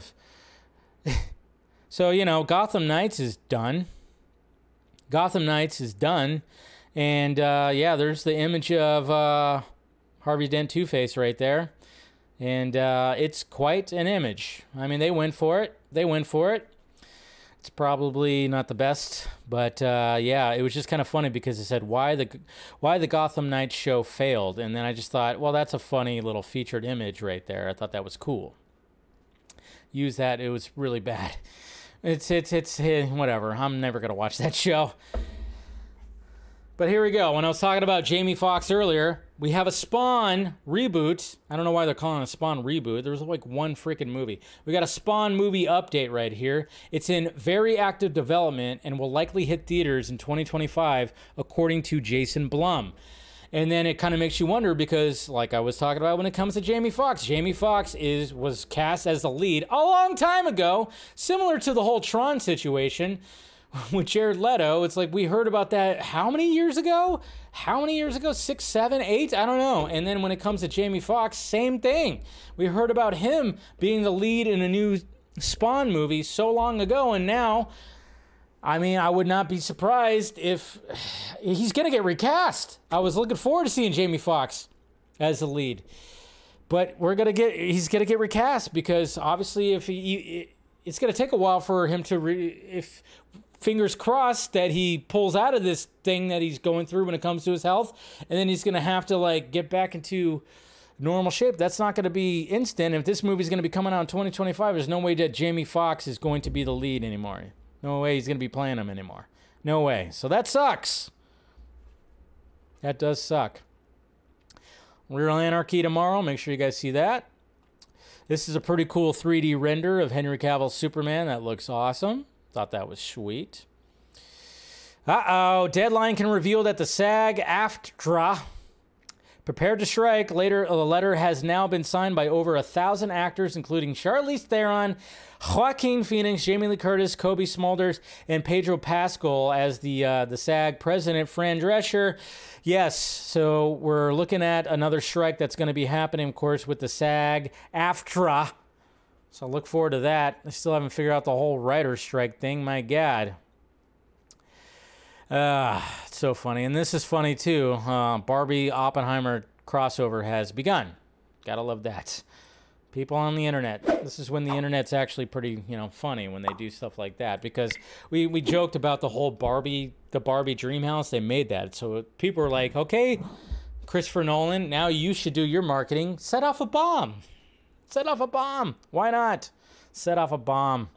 have. [LAUGHS] so, you know, Gotham Knights is done. Gotham Knights is done, and uh, yeah, there's the image of uh, Harvey Dent Two Face right there, and uh, it's quite an image. I mean, they went for it. They went for it. It's probably not the best, but uh, yeah, it was just kind of funny because it said why the why the Gotham Knights show failed, and then I just thought, well, that's a funny little featured image right there. I thought that was cool. Use that. It was really [LAUGHS] bad. It's it's it's eh, whatever. I'm never gonna watch that show. But here we go. When I was talking about Jamie Foxx earlier, we have a Spawn reboot. I don't know why they're calling it a Spawn reboot. There's like one freaking movie. We got a Spawn movie update right here. It's in very active development and will likely hit theaters in 2025, according to Jason Blum. And then it kind of makes you wonder because, like I was talking about when it comes to Jamie Foxx, Jamie Foxx is was cast as the lead a long time ago, similar to the whole Tron situation [LAUGHS] with Jared Leto. It's like we heard about that how many years ago? How many years ago? Six, seven, eight? I don't know. And then when it comes to Jamie Foxx, same thing. We heard about him being the lead in a new Spawn movie so long ago, and now, I mean, I would not be surprised if [SIGHS] he's going to get recast. I was looking forward to seeing Jamie Foxx as the lead. But we're gonna get he's gonna get recast because obviously if he, it's gonna take a while for him to re, if fingers crossed that he pulls out of this thing that he's going through when it comes to his health and then he's going to have to like get back into normal shape. That's not going to be instant. If this movie's going to be coming out in 2025 there's no way that Jamie Foxx is going to be the lead anymore. No way he's going to be playing him anymore. No way. So that sucks. That does suck. Real anarchy tomorrow. Make sure you guys see that. This is a pretty cool 3d render of henry cavill's superman. That looks awesome Thought that was sweet. Uh oh. Deadline can reveal that the SAG AFTRA prepared to strike. Later, the letter has now been signed by over a thousand actors, including Charlize Theron, Joaquin Phoenix, Jamie Lee Curtis, Cobie Smulders, and Pedro Pascal as the uh, the SAG president, Fran Drescher. Yes, so we're looking at another strike that's going to be happening, of course, with the SAG AFTRA so I look forward to that. I still haven't figured out the whole writer's strike thing. My God. Ah, uh, so funny. And this is funny too. Uh, Barbie Oppenheimer crossover has begun. Gotta love that. People on the internet. This is when the internet's actually pretty, you know, funny when they do stuff like that. Because we, we joked about the whole Barbie, the Barbie dream house. They made that. So people are like, okay, Christopher Nolan, now you should do your marketing. Set off a bomb. Set off a bomb. Why not? Set off a bomb.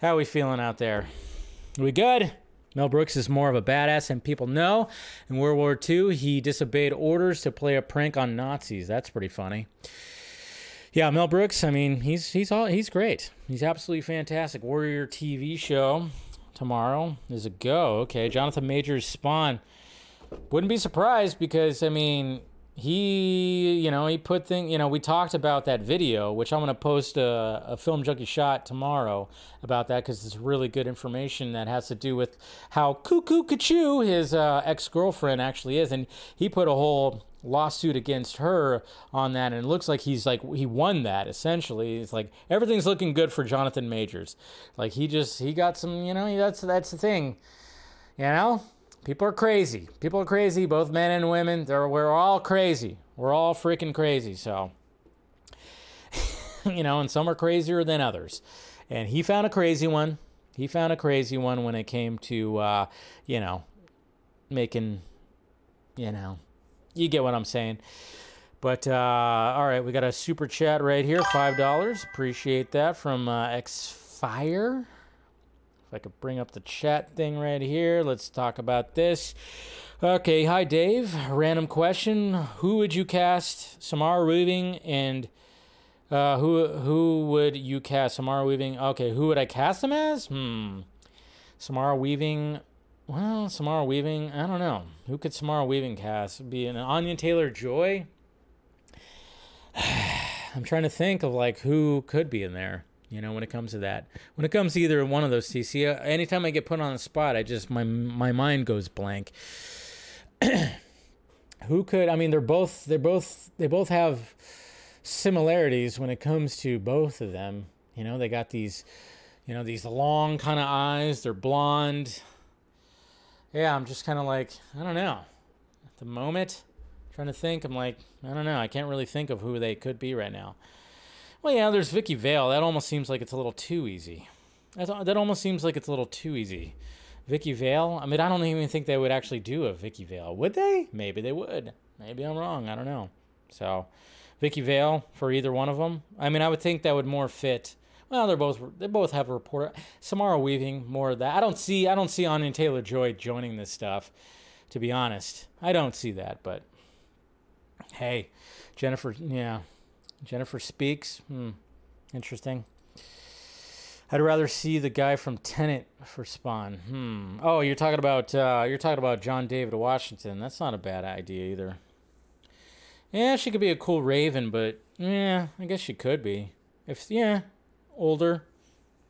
How are we feeling out there? Are we good? Mel Brooks is more of a badass than people know. In World War II, he disobeyed orders to play a prank on Nazis. That's pretty funny. Yeah, Mel Brooks. I mean, he's he's all he's great. He's absolutely fantastic. Warrior TV show tomorrow is a go. Okay, Jonathan Majors Spawn. Wouldn't be surprised because I mean he, you know, he put thing. You know, we talked about that video, which I'm going to post a, a, Film Junkee shot tomorrow about that because it's really good information that has to do with how cuckoo Kachu his uh, ex girlfriend actually is, and he put a whole lawsuit against her on that, and it looks like he's like he won that essentially. It's like everything's looking good for Jonathan Majors. Like he just he got some, you know, that's that's the thing, you know people are crazy. People are crazy, both men and women. They're, we're all crazy. We're all freaking crazy. So, [LAUGHS] you know, and some are crazier than others. And he found a crazy one. He found a crazy one when it came to, uh, you know, making, you know, you get what I'm saying. But uh, all right, we got a super chat right here, five dollars. Appreciate that from uh, Xfire. If I could bring up the chat thing right here, let's talk about this. Okay, hi Dave. Random question: Who would you cast? Samara Weaving and uh, who who would you cast? Samara Weaving. Okay, who would I cast him as? Hmm. Samara Weaving. Well, Samara Weaving. I don't know. Who could Samara Weaving cast? Be an Anya Taylor Joy. [SIGHS] I'm trying to think of like who could be in there you know when it comes to that when it comes to either one of those TC uh, anytime I get put on the spot I just my my mind goes blank [CLEARS THROAT] who could I mean they're both they're both they both have similarities when it comes to both of them you know they got these you know these long kind of eyes they're blonde yeah, I'm just kind of like, I don't know. At the moment, trying to think, I'm like, I don't know. I can't really think of who they could be right now. Well, yeah, there's Vicky Vale. That almost seems like it's a little too easy. That almost seems like it's a little too easy. Vicky Vale. I mean, I don't even think they would actually do a Vicky Vale. Would they? Maybe they would. Maybe I'm wrong. I don't know. So, Vicky Vale for either one of them. I mean, I would think that would more fit. Well, they're both they both have a reporter. Samara Weaving more of that. I don't see I don't see Anya Taylor Joy joining this stuff. To be honest, I don't see that. But hey, Jennifer, yeah, Jennifer speaks. Hmm, interesting. I'd rather see the guy from Tenet for Spawn. Hmm. Oh, you're talking about uh, you're talking about John David Washington. That's not a bad idea either. Yeah, she could be a cool Raven, but yeah, I guess she could be. If yeah, older.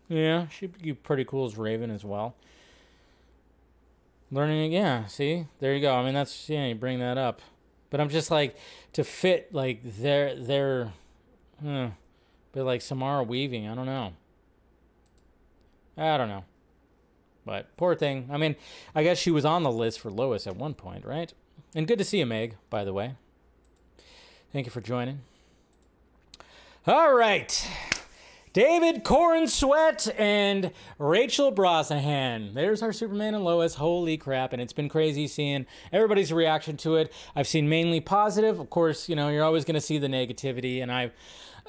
Yeah, she'd be pretty cool as Raven as well. Learning, yeah. See, there you go. I mean, that's yeah. You bring that up, but I'm just like to fit like their their, huh, but like Samara Weaving. I don't know. I don't know. But poor thing. I mean, I guess she was on the list for Lois at one point, right? And good to see you, Meg, by the way. Thank you for joining. All right. David Corenswet and Rachel Brosnahan. There's our Superman and Lois. Holy crap. And it's been crazy seeing everybody's reaction to it. I've seen mainly positive. Of course, you know, you're always going to see the negativity. And I've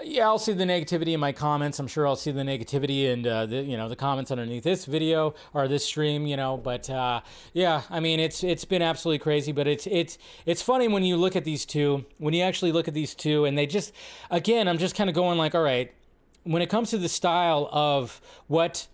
yeah, I'll see the negativity in my comments. I'm sure I'll see the negativity and uh, the you know the comments underneath this video or this stream. You know, but uh, yeah, I mean it's it's been absolutely crazy. But it's it's it's funny when you look at these two. When you actually look at these two, and they just again, I'm just kind of going like, all right, when it comes to the style of what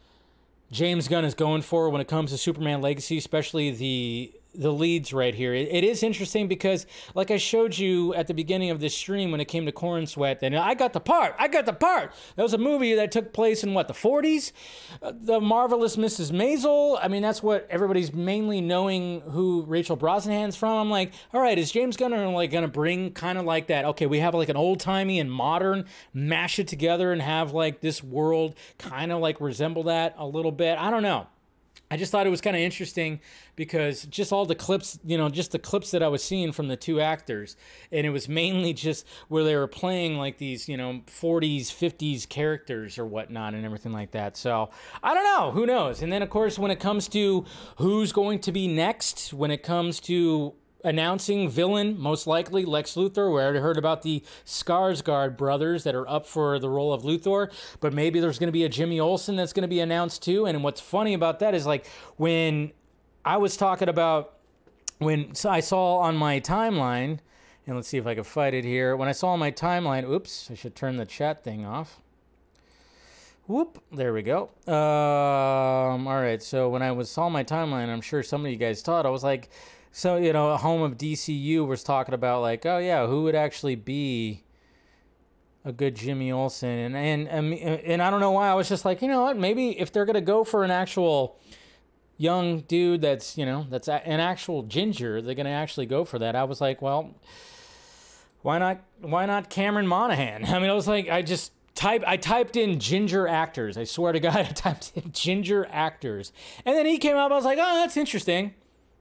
James Gunn is going for when it comes to Superman Legacy, especially the the leads right here. It, it is interesting because, like I showed you at the beginning of this stream, when it came to Corenswet, and I got the part. I got the part. That was a movie that took place in what the 40s. Uh, the marvelous Mrs. Maisel. I mean, that's what everybody's mainly knowing who Rachel Brosnahan's from. I'm like, all right, is James Gunn like gonna bring kind of like that? Okay, we have like an old timey and modern, mash it together and have like this world kind of like resemble that a little bit. I don't know. I just thought it was kind of interesting because just all the clips, you know, just the clips that I was seeing from the two actors, and it was mainly just where they were playing like these, you know, 40s, 50s characters or whatnot and everything like that. So I don't know, who knows? And then, of course, when it comes to who's going to be next, when it comes to announcing villain, most likely Lex Luthor. We already heard about the Skarsgård brothers that are up for the role of Luthor, but maybe there's going to be a Jimmy Olsen that's going to be announced too. And what's funny about that is like when I was talking about when I saw on my timeline, and let's see if I can fight it here. When I saw on my timeline, oops, I should turn the chat thing off. Whoop, there we go. Um, all right, so when I was saw my timeline, I'm sure some of you guys thought I was like, so you know, a home of DCU was talking about like, oh yeah, who would actually be a good Jimmy Olsen, and and and, and I don't know why I was just like, you know what, maybe if they're gonna go for an actual young dude that's you know that's an actual ginger, they're gonna actually go for that. I was like, well, why not? Why not Cameron Monaghan? [LAUGHS] I mean, I was like, I just type I typed in ginger actors. I swear to God, [LAUGHS] I typed in ginger actors, and then he came up. I was like, oh, that's interesting.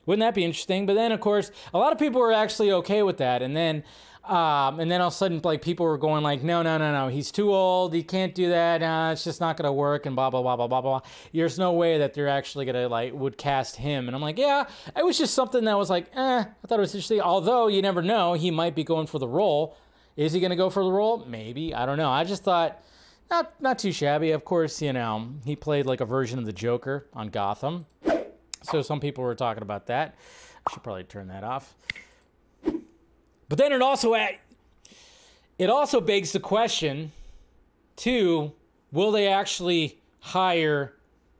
Wouldn't that be interesting? But then, of course, a lot of people were actually okay with that. And then, um, and then all of a sudden, like people were going like, no, no, no, no, he's too old. He can't do that. It's just not gonna work. And blah blah blah blah blah blah. There's no way that they're actually gonna like would cast him. And I'm like, yeah, it was just something that was like, eh. I thought it was interesting. Although you never know, he might be going for the role. Is he gonna go for the role? Maybe. I don't know. I just thought. Not, not too shabby. Of course, you know, he played like a version of the Joker on Gotham. So some people were talking about that. I should probably turn that off. But then it also it also begs the question too, will they actually hire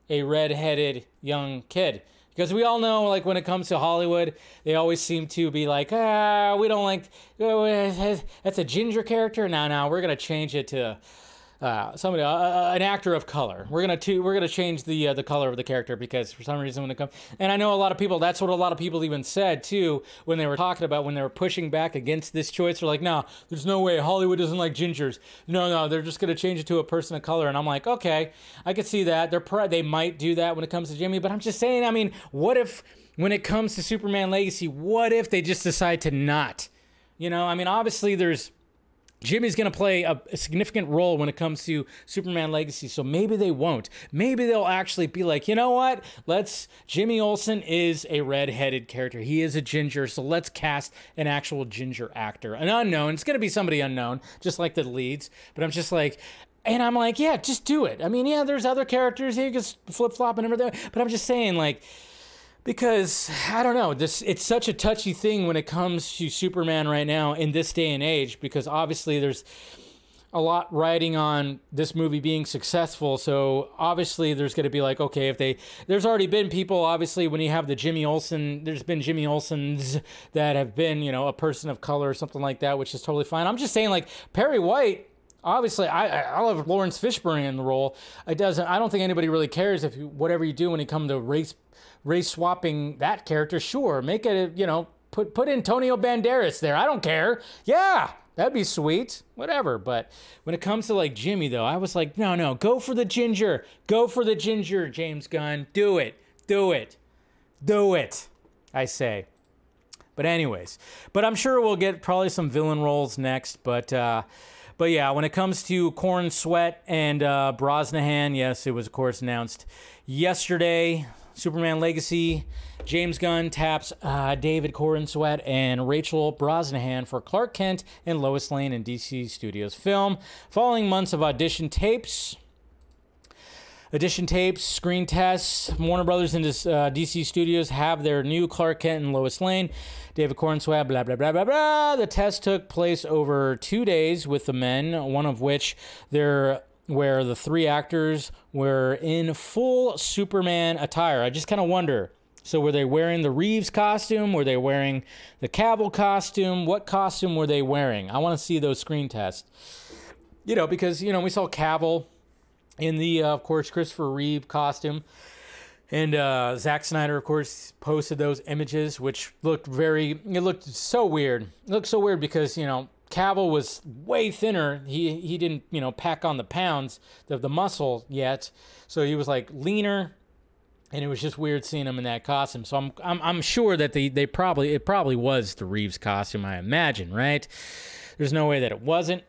a red-headed young kid? Because we all know, like when it comes to Hollywood, they always seem to be like, ah, we don't like oh, that's a ginger character. Now, now we're gonna change it to uh, somebody, uh, uh, an actor of color. We're gonna to, we're gonna change the uh, the color of the character because for some reason when it comes, and I know a lot of people. That's what a lot of people even said too when they were talking about when they were pushing back against this choice. They're like, no, there's no way Hollywood doesn't like gingers. No, no, they're just gonna change it to a person of color. And I'm like, okay, I could see that. They're they might do that when it comes to Jimmy, but I'm just saying. I mean, what if when it comes to Superman Legacy, what if they just decide to not? You know, I mean, obviously there's Jimmy's going to play a, a, significant role when it comes to Superman Legacy, so maybe they won't. Maybe they'll actually be like, you know what? Let's. Jimmy Olsen is a red-headed character. He is a ginger, so let's cast an actual ginger actor, an unknown. It's going to be somebody unknown, just like the leads. But I'm just like, and I'm like, yeah, just do it. I mean, yeah, there's other characters. You can flip flop and everything, but I'm just saying, like because I don't know, this it's such a touchy thing when it comes to Superman right now in this day and age because obviously there's a lot riding on this movie being successful. So obviously there's going to be like okay, if they there's already been people obviously when you have the Jimmy Olsen, there's been Jimmy Olsens that have been, you know, a person of color or something like that, which is totally fine. I'm just saying like Perry White obviously I I love Laurence Fishburne in the role. It doesn't I don't think anybody really cares if you, whatever you do when you come to race race swapping that character, sure. Make it, you know, put put Antonio Banderas there. I don't care. Yeah, that'd be sweet. Whatever. But when it comes to like Jimmy though, I was like, no, no, go for the ginger. Go for the ginger, James Gunn. Do it. Do it. Do it. I say. But anyways, but I'm sure we'll get probably some villain roles next. But uh, but yeah, when it comes to Corenswet and uh, Brosnahan, yes, it was of course announced yesterday. Superman Legacy, James Gunn taps uh, David Corenswet and Rachel Brosnahan for Clark Kent and Lois Lane in DC Studios film. Following months of audition tapes, audition tapes, screen tests. Warner Brothers and uh, DC Studios have their new Clark Kent and Lois Lane. David Corenswet, blah, blah, blah, blah, blah. The test took place over two days with the men, one of which they're where the three actors were in full Superman attire. I just kind of wonder. So were they wearing the Reeves costume? Were they wearing the Cavill costume? What costume were they wearing? I want to see those screen tests. You know, because you know we saw Cavill in the, uh, of course, Christopher Reeve costume. And uh, Zack Snyder, of course, posted those images, which looked very, it looked so weird. It looked so weird because, you know, Cavill was way thinner. He he didn't you know pack on the pounds of the muscle yet, so he was like leaner, and it was just weird seeing him in that costume. So I'm I'm I'm sure that they they probably it probably was the Reeves costume. I imagine, right? There's no way that it wasn't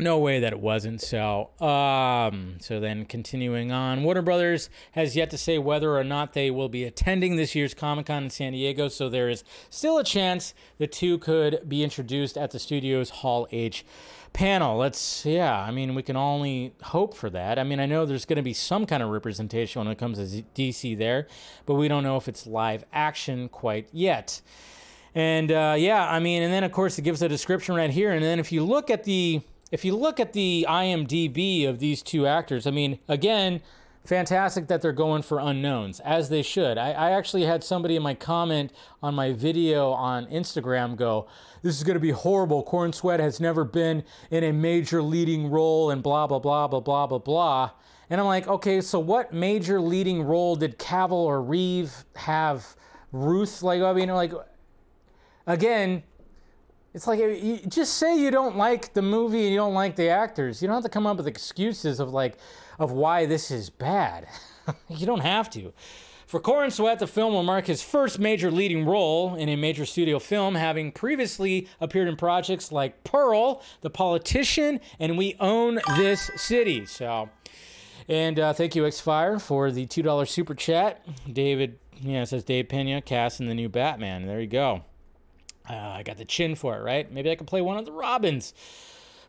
no way that it wasn't. So, um, so then continuing on, Warner Brothers has yet to say whether or not they will be attending this year's Comic Con in San Diego. So there is still a chance the two could be introduced at the studio's Hall H panel. Let's, yeah, I mean, we can only hope for that. I mean, I know there's going to be some kind of representation when it comes to DC there, but we don't know if it's live action quite yet. And uh, yeah, I mean, and then of course it gives a description right here. And then if you look at the if you look at the IMDb of these two actors, I mean, again, fantastic that they're going for unknowns, as they should. I, I actually had somebody in my comment on my video on Instagram go, This is going to be horrible. Corenswet has never been in a major leading role, and blah, blah, blah, blah, blah, blah, blah. And I'm like, okay, so what major leading role did Cavill or Reeve have? Ruth, like, I mean, like, again, it's like you just say you don't like the movie and you don't like the actors. You don't have to come up with excuses of like of why this is bad. [LAUGHS] you don't have to. For Corenswet, the film will mark his first major leading role in a major studio film, having previously appeared in projects like Pearl, The Politician, and We Own This City. So, and uh, thank you, X Fire, for the two dollar super chat. David, yeah, it says Dave Pena cast casting the new Batman. There you go. Uh, I got the chin for it, right? Maybe I could play one of the Robins.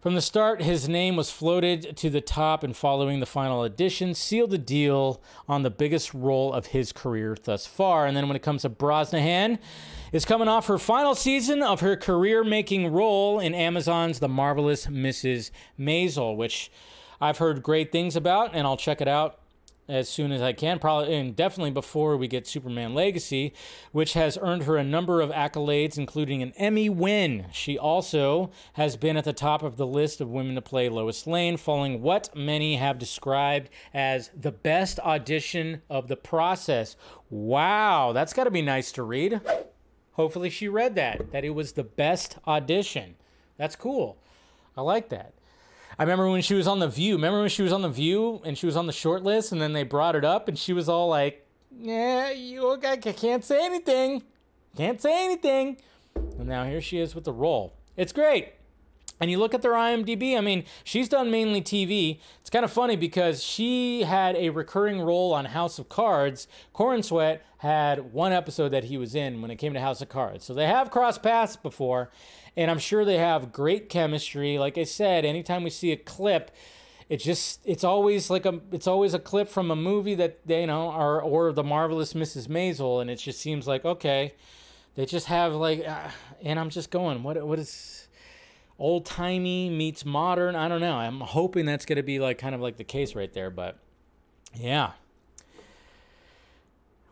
From the start, his name was floated to the top, and following the final edition, sealed the deal on the biggest role of his career thus far. And then when it comes to Brosnahan, is coming off her final season of her career-making role in Amazon's The Marvelous Mrs. Maisel, which I've heard great things about, and I'll check it out as soon as I can, probably and definitely before we get Superman Legacy, which has earned her a number of accolades, including an Emmy win. She also has been at the top of the list of women to play Lois Lane, following what many have described as the best audition of the process. Wow, that's got to be nice to read. Hopefully, she read that, that it was the best audition. That's cool. I like that. I remember when she was on The View. Remember when she was on The View and she was on the short list and then they brought it up and she was all like, Yeah, you I can't say anything. Can't say anything. And now here she is with the role. It's great. And you look at their IMDb, I mean, she's done mainly TV. It's kind of funny because she had a recurring role on House of Cards. Corenswet had one episode that he was in when it came to House of Cards. So they have crossed paths before and I'm sure they have great chemistry. Like I said, anytime we see a clip, it just it's always like a it's always a clip from a movie that they you know or or the marvelous Mrs. Maisel, and it just seems like okay, they just have like, uh, and I'm just going, what what is old timey meets modern? I don't know. I'm hoping that's gonna be like kind of like the case right there, but yeah.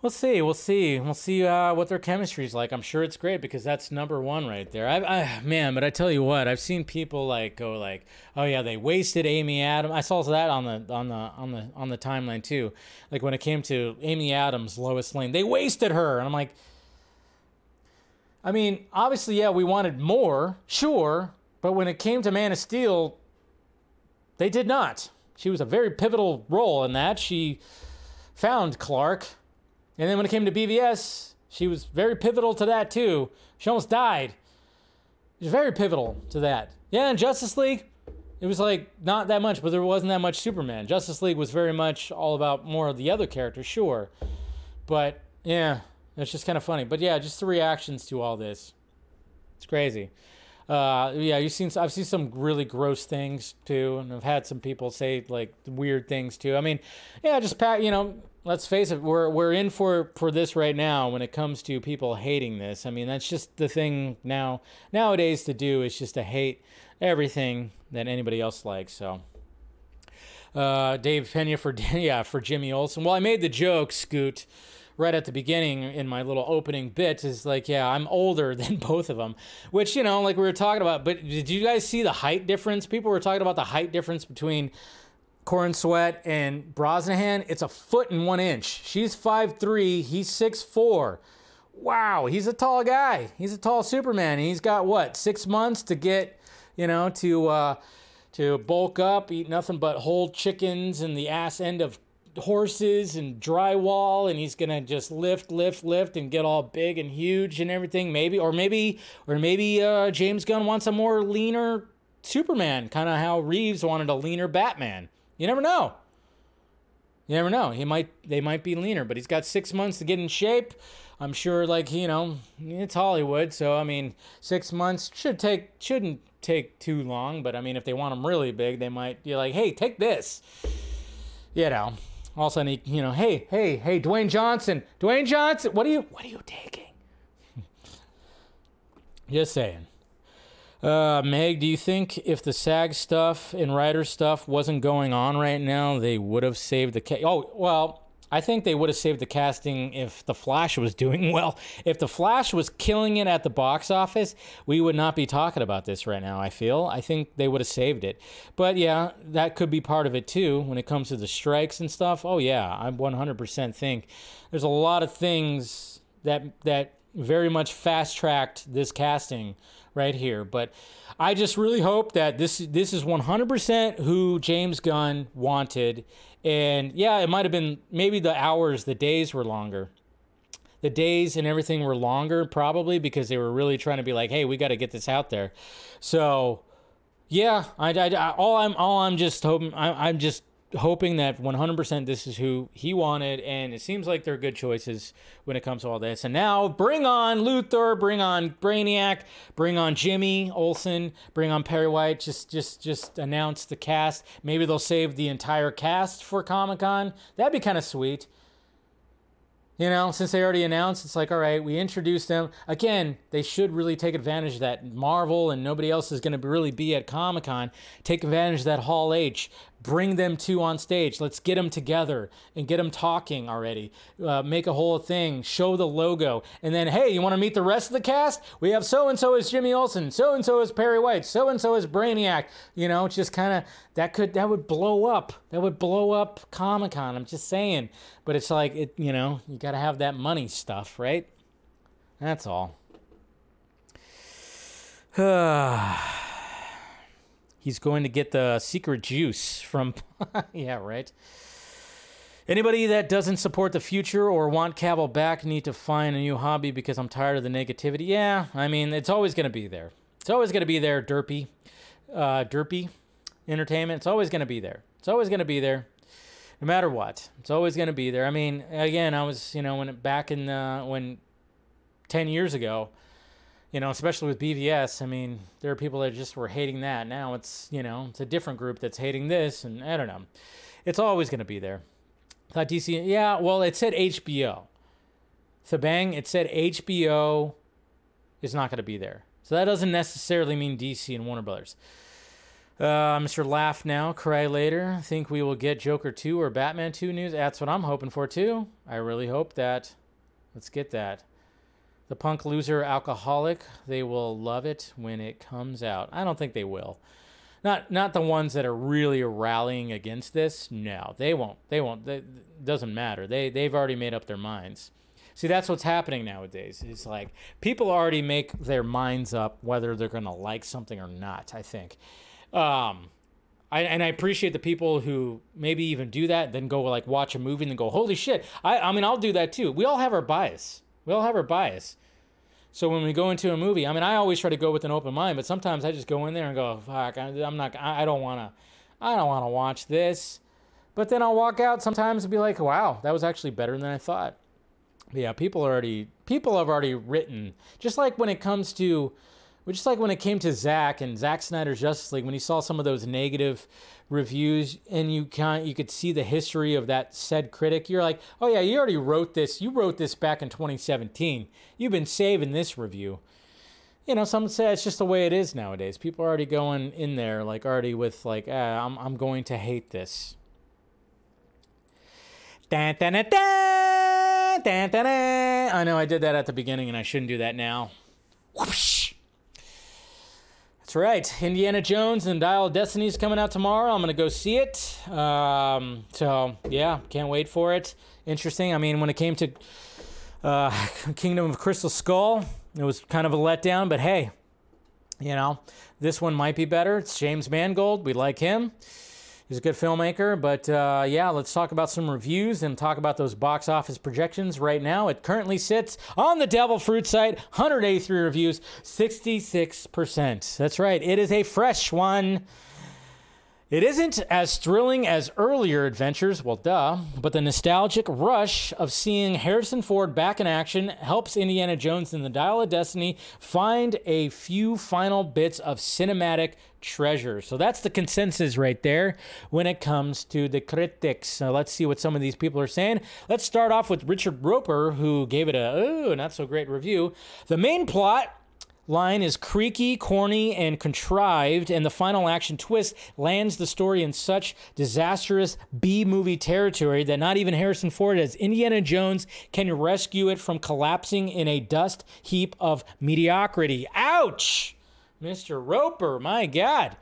We'll see. We'll see. We'll see uh, what their chemistry is like. I'm sure it's great because that's number one right there. I, I, man, but I tell you what, I've seen people like go like, oh yeah, they wasted Amy Adams. I saw that on the on the on the on the timeline too. Like when it came to Amy Adams, Lois Lane, they wasted her, and I'm like, I mean, obviously, yeah, we wanted more, sure, but when it came to Man of Steel, they did not. She was a very pivotal role in that. She found Clark and then when it came to BVS, she was very pivotal to that too. She almost died. She was very pivotal to that. Yeah, in Justice League, it was like not that much, but there wasn't that much Superman. Justice League was very much all about more of the other characters, sure. But yeah, it's just kind of funny. But yeah, just the reactions to all this. It's crazy. Uh, yeah, you've seen. I've seen some really gross things too, and I've had some people say like weird things too. I mean, yeah, just pat. You know, let's face it, we're we're in for for this right now when it comes to people hating this. I mean, that's just the thing now nowadays to do is just to hate everything that anybody else likes. So. Uh, Dave Pena for [LAUGHS] yeah for Jimmy Olsen. Well, I made the joke, Scoot, right at the beginning in my little opening bit is like, yeah, I'm older [LAUGHS] than both of them, which you know, like we were talking about. But did you guys see the height difference? People were talking about the height difference between Corenswet and Brosnahan, it's a foot and one inch. She's five three. he's six four. Wow, he's a tall guy. He's a tall Superman. He's got what, six months to get, you know, to uh, to bulk up, eat nothing but whole chickens and the ass end of horses and drywall and he's gonna just lift lift lift and get all big and huge and everything maybe or maybe or maybe uh, james gunn wants a more leaner superman kind of how reeves wanted a leaner batman you never know. You never know. He might they might be leaner, but he's got six months to get in shape. I'm sure, like you know, it's Hollywood, so I mean, six months should take shouldn't take too long. But I mean, if they want him really big, they might be like, hey, take this. You know. All of a sudden, he, you know, hey, hey, hey, Dwayne Johnson, Dwayne Johnson, what are you, what are you taking? [LAUGHS] Just saying. Uh, Meg, do you think if the SAG stuff and writer stuff wasn't going on right now, they would have saved the ca- Oh, well, I think they would have saved the casting if The Flash was doing [LAUGHS] well. If The Flash was killing it at the box office, we would not be talking about this right now, I feel. I think they would have saved it. But yeah, that could be part of it too when it comes to the strikes and stuff. Oh yeah, I 100% think there's a lot of things that that very much fast-tracked this casting right here. But I just really hope that this this is 100% who James Gunn wanted. And yeah, it might have been maybe the hours, the days were longer. The days and everything were longer probably because they were really trying to be like, "Hey, we got to get this out there." So, yeah, I, I, I, all I'm all I'm just hoping I, I'm just hoping that 100% this is who he wanted, and it seems like they're good choices when it comes to all this. And now bring on Luthor, bring on Brainiac, bring on Jimmy Olsen, bring on Perry White. Just, just, just announce the cast. Maybe they'll save the entire cast for Comic Con. That'd be kind of sweet. You know, since they already announced, it's like, all right, we introduced them. Again, they should really take advantage of that. Marvel and nobody else is going to really be at Comic Con. Take advantage of that Hall H. bring them two on stage. Let's get them together and get them talking already. Uh, make a whole thing, show the logo, and then hey, you want to meet the rest of the cast? We have so and so is Jimmy Olsen, so and so is Perry White, so and so is Brainiac. You know, just kind of that could that would blow up. That would blow up Comic Con. I'm just saying, but it's like it. You know, you got to have that money stuff, right? That's all. [SIGHS] [SIGHS] He's going to get the secret juice from. [LAUGHS] yeah, right. Anybody that doesn't support the future or want Cavill back need to find a new hobby because I'm tired of the negativity. Yeah, I mean, it's always going to be there. It's always going to be there, derpy. Uh, derpy entertainment. It's always going to be there. It's always going to be there. No matter what. It's always going to be there. I mean, again, I was, you know, when it, back in uh, when 10 years ago, you know, especially with BVS, I mean, there are people that just were hating that. Now it's, you know, it's a different group that's hating this, and I don't know. It's always going to be there. Thought DC, yeah, well, it said HBO. So bang, it said HBO is not going to be there. So that doesn't necessarily mean DC and Warner Brothers. Uh, Mr. Laugh now, cry later. Think we will get Joker 2 or Batman 2 news? That's what I'm hoping for too. I really hope that. Let's get that. The punk loser alcoholic, they will love it when it comes out. I don't think they will. Not not the ones that are really rallying against this. No, they won't. They won't. They, it doesn't matter. They they've already made up their minds. See, that's what's happening nowadays. It's like people already make their minds up whether they're going to like something or not, I think. Um, I, and I appreciate the people who maybe even do that, then go like watch a movie and then go, holy shit. I, I mean, I'll do that too. We all have our bias. We all have our bias. So when we go into a movie, I mean, I always try to go with an open mind, but sometimes I just go in there and go, "Fuck, I, am not. I don't want to. I don't want to watch this." But then I'll walk out sometimes and be like, "Wow, that was actually better than I thought." But yeah, people already people have already written. Just like when it comes to just like when it came to Zack and Zack Snyder's Justice League, when he saw some of those negative reviews and you can you could see the history of that said critic, you're like, oh yeah, you already wrote this. You wrote this back in 2017. You've been saving this review. You know, some say it's just the way it is nowadays. People are already going in there like already with like, ah, I'm I'm going to hate this. Dun, dun, dun, dun, dun, dun, dun. I know I did that at the beginning and I shouldn't do that now. That's right. Indiana Jones and Dial of Destiny is coming out tomorrow. I'm to go see it. Um, so, yeah, can't wait for it. Interesting. I mean, when it came to uh, [LAUGHS] Kingdom of Crystal Skull, it was kind of a letdown, but hey, you know, this one might be better. It's James Mangold. We like him. He's a good filmmaker. But uh, yeah, let's talk about some reviews and talk about those box office projections right now. It currently sits on the Devil Fruit site, 183 reviews, 66%. That's right, it is a fresh one. It isn't as thrilling as earlier adventures, well, duh, but the nostalgic rush of seeing Harrison Ford back in action helps Indiana Jones and the Dial of Destiny find a few final bits of cinematic treasure. So that's the consensus right there when it comes to the critics. Let's see what some of these people are saying. Let's start off with Richard Roeper, who gave it a, oh, not so great review. The main plot line is creaky, corny, and contrived, and the final action twist lands the story in such disastrous B movie territory that not even Harrison Ford as Indiana Jones can rescue it from collapsing in a dust heap of mediocrity. Ouch! Mr. Roeper, my God.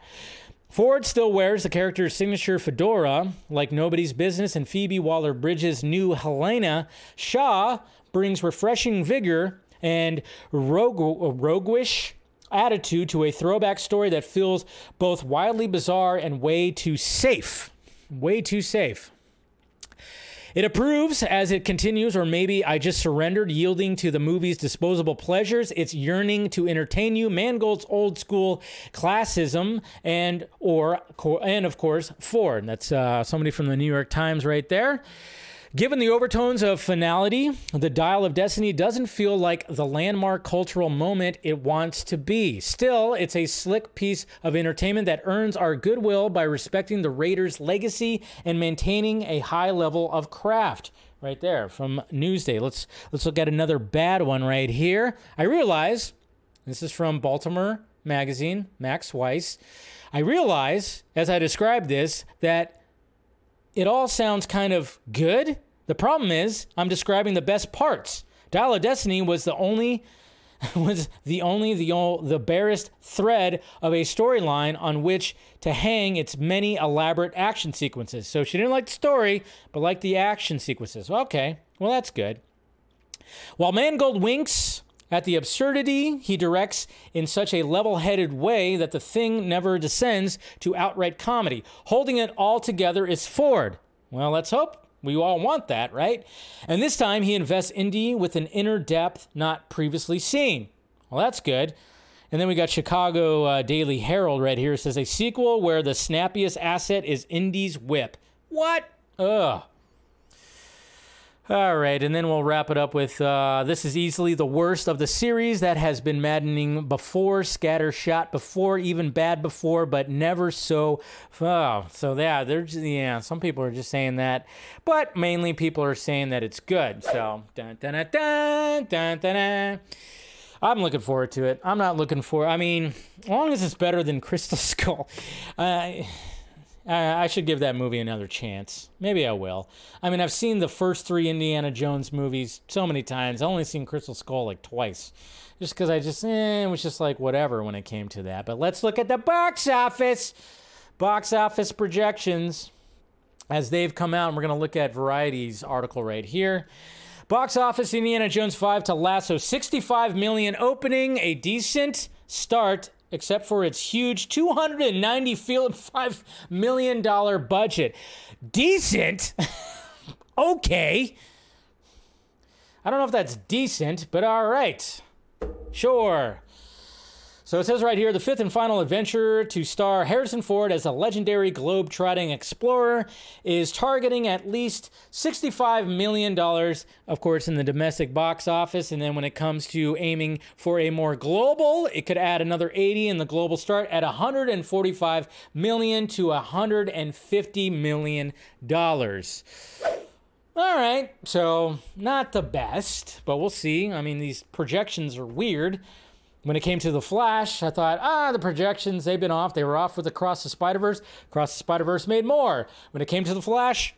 Ford still wears the character's signature fedora like nobody's business, and Phoebe Waller-Bridge's new Helena Shaw brings refreshing vigor and rogue, roguish attitude to a throwback story that feels both wildly bizarre and way too safe. Way too safe. It approves as it continues, or maybe I just surrendered, yielding to the movie's disposable pleasures. It's yearning to entertain you. Mangold's old school classism, and or and of course Ford. That's uh, somebody from the New York Times right there. Given the overtones of finality, the Dial of Destiny doesn't feel like the landmark cultural moment it wants to be. Still, it's a slick piece of entertainment that earns our goodwill by respecting the Raiders' legacy and maintaining a high level of craft. Right there from Newsday. Let's let's look at another bad one right here. I realize this is from Baltimore magazine, Max Weiss, I realize as I describe this that it all sounds kind of good. The problem is I'm describing the best parts. Dial of Destiny was the only [LAUGHS] was the only the the barest thread of a storyline on which to hang its many elaborate action sequences. So she didn't like the story, but liked the action sequences. Okay, well that's good. While Mangold winks at the absurdity he directs in such a level headed way that the thing never descends to outright comedy. Holding it all together is Ford. Well, let's hope. We all want that, right? And this time he invests Indy with an inner depth not previously seen. Well, that's good. And then we got Chicago uh, Daily Herald right here. It says a sequel where the snappiest asset is Indy's whip. What? Ugh. All right, and then we'll wrap it up with uh, this is easily the worst of the series that has been maddening before, scattershot before, even bad before, but never so. Oh, so yeah, there's yeah. Some people are just saying that, but mainly people are saying that it's good. So dun dun dun dun dun. dun. I'm looking forward to it. I'm not looking for. I mean, as long as it's better than Crystal [LAUGHS] Skull. Uh, I should give that movie another chance. Maybe I will. I mean, I've seen the first three Indiana Jones movies so many times. I've only seen Crystal Skull like twice, just because I just eh, it was just like whatever when it came to that. But let's look at the box office, box office projections as they've come out, and we're gonna look at Variety's article right here. Box office Indiana Jones 5 to Lasso 65 million opening, a decent start except for its huge $295 million budget. Decent? [LAUGHS] okay. I don't know if that's decent, but all right. Sure. So it says right here the fifth and final adventure to star Harrison Ford as a legendary globe trotting explorer is targeting at least $65 million, of course, in the domestic box office. And then when it comes to aiming for a more global, it could add another 80 in the global start at 145 million to 150 million dollars. All right, so not the best, but we'll see. I mean, these projections are weird. When it came to The Flash, I thought, ah, the projections, they've been off. They were off with Across the Spider Verse. Across the Spider Verse made more. When it came to The Flash,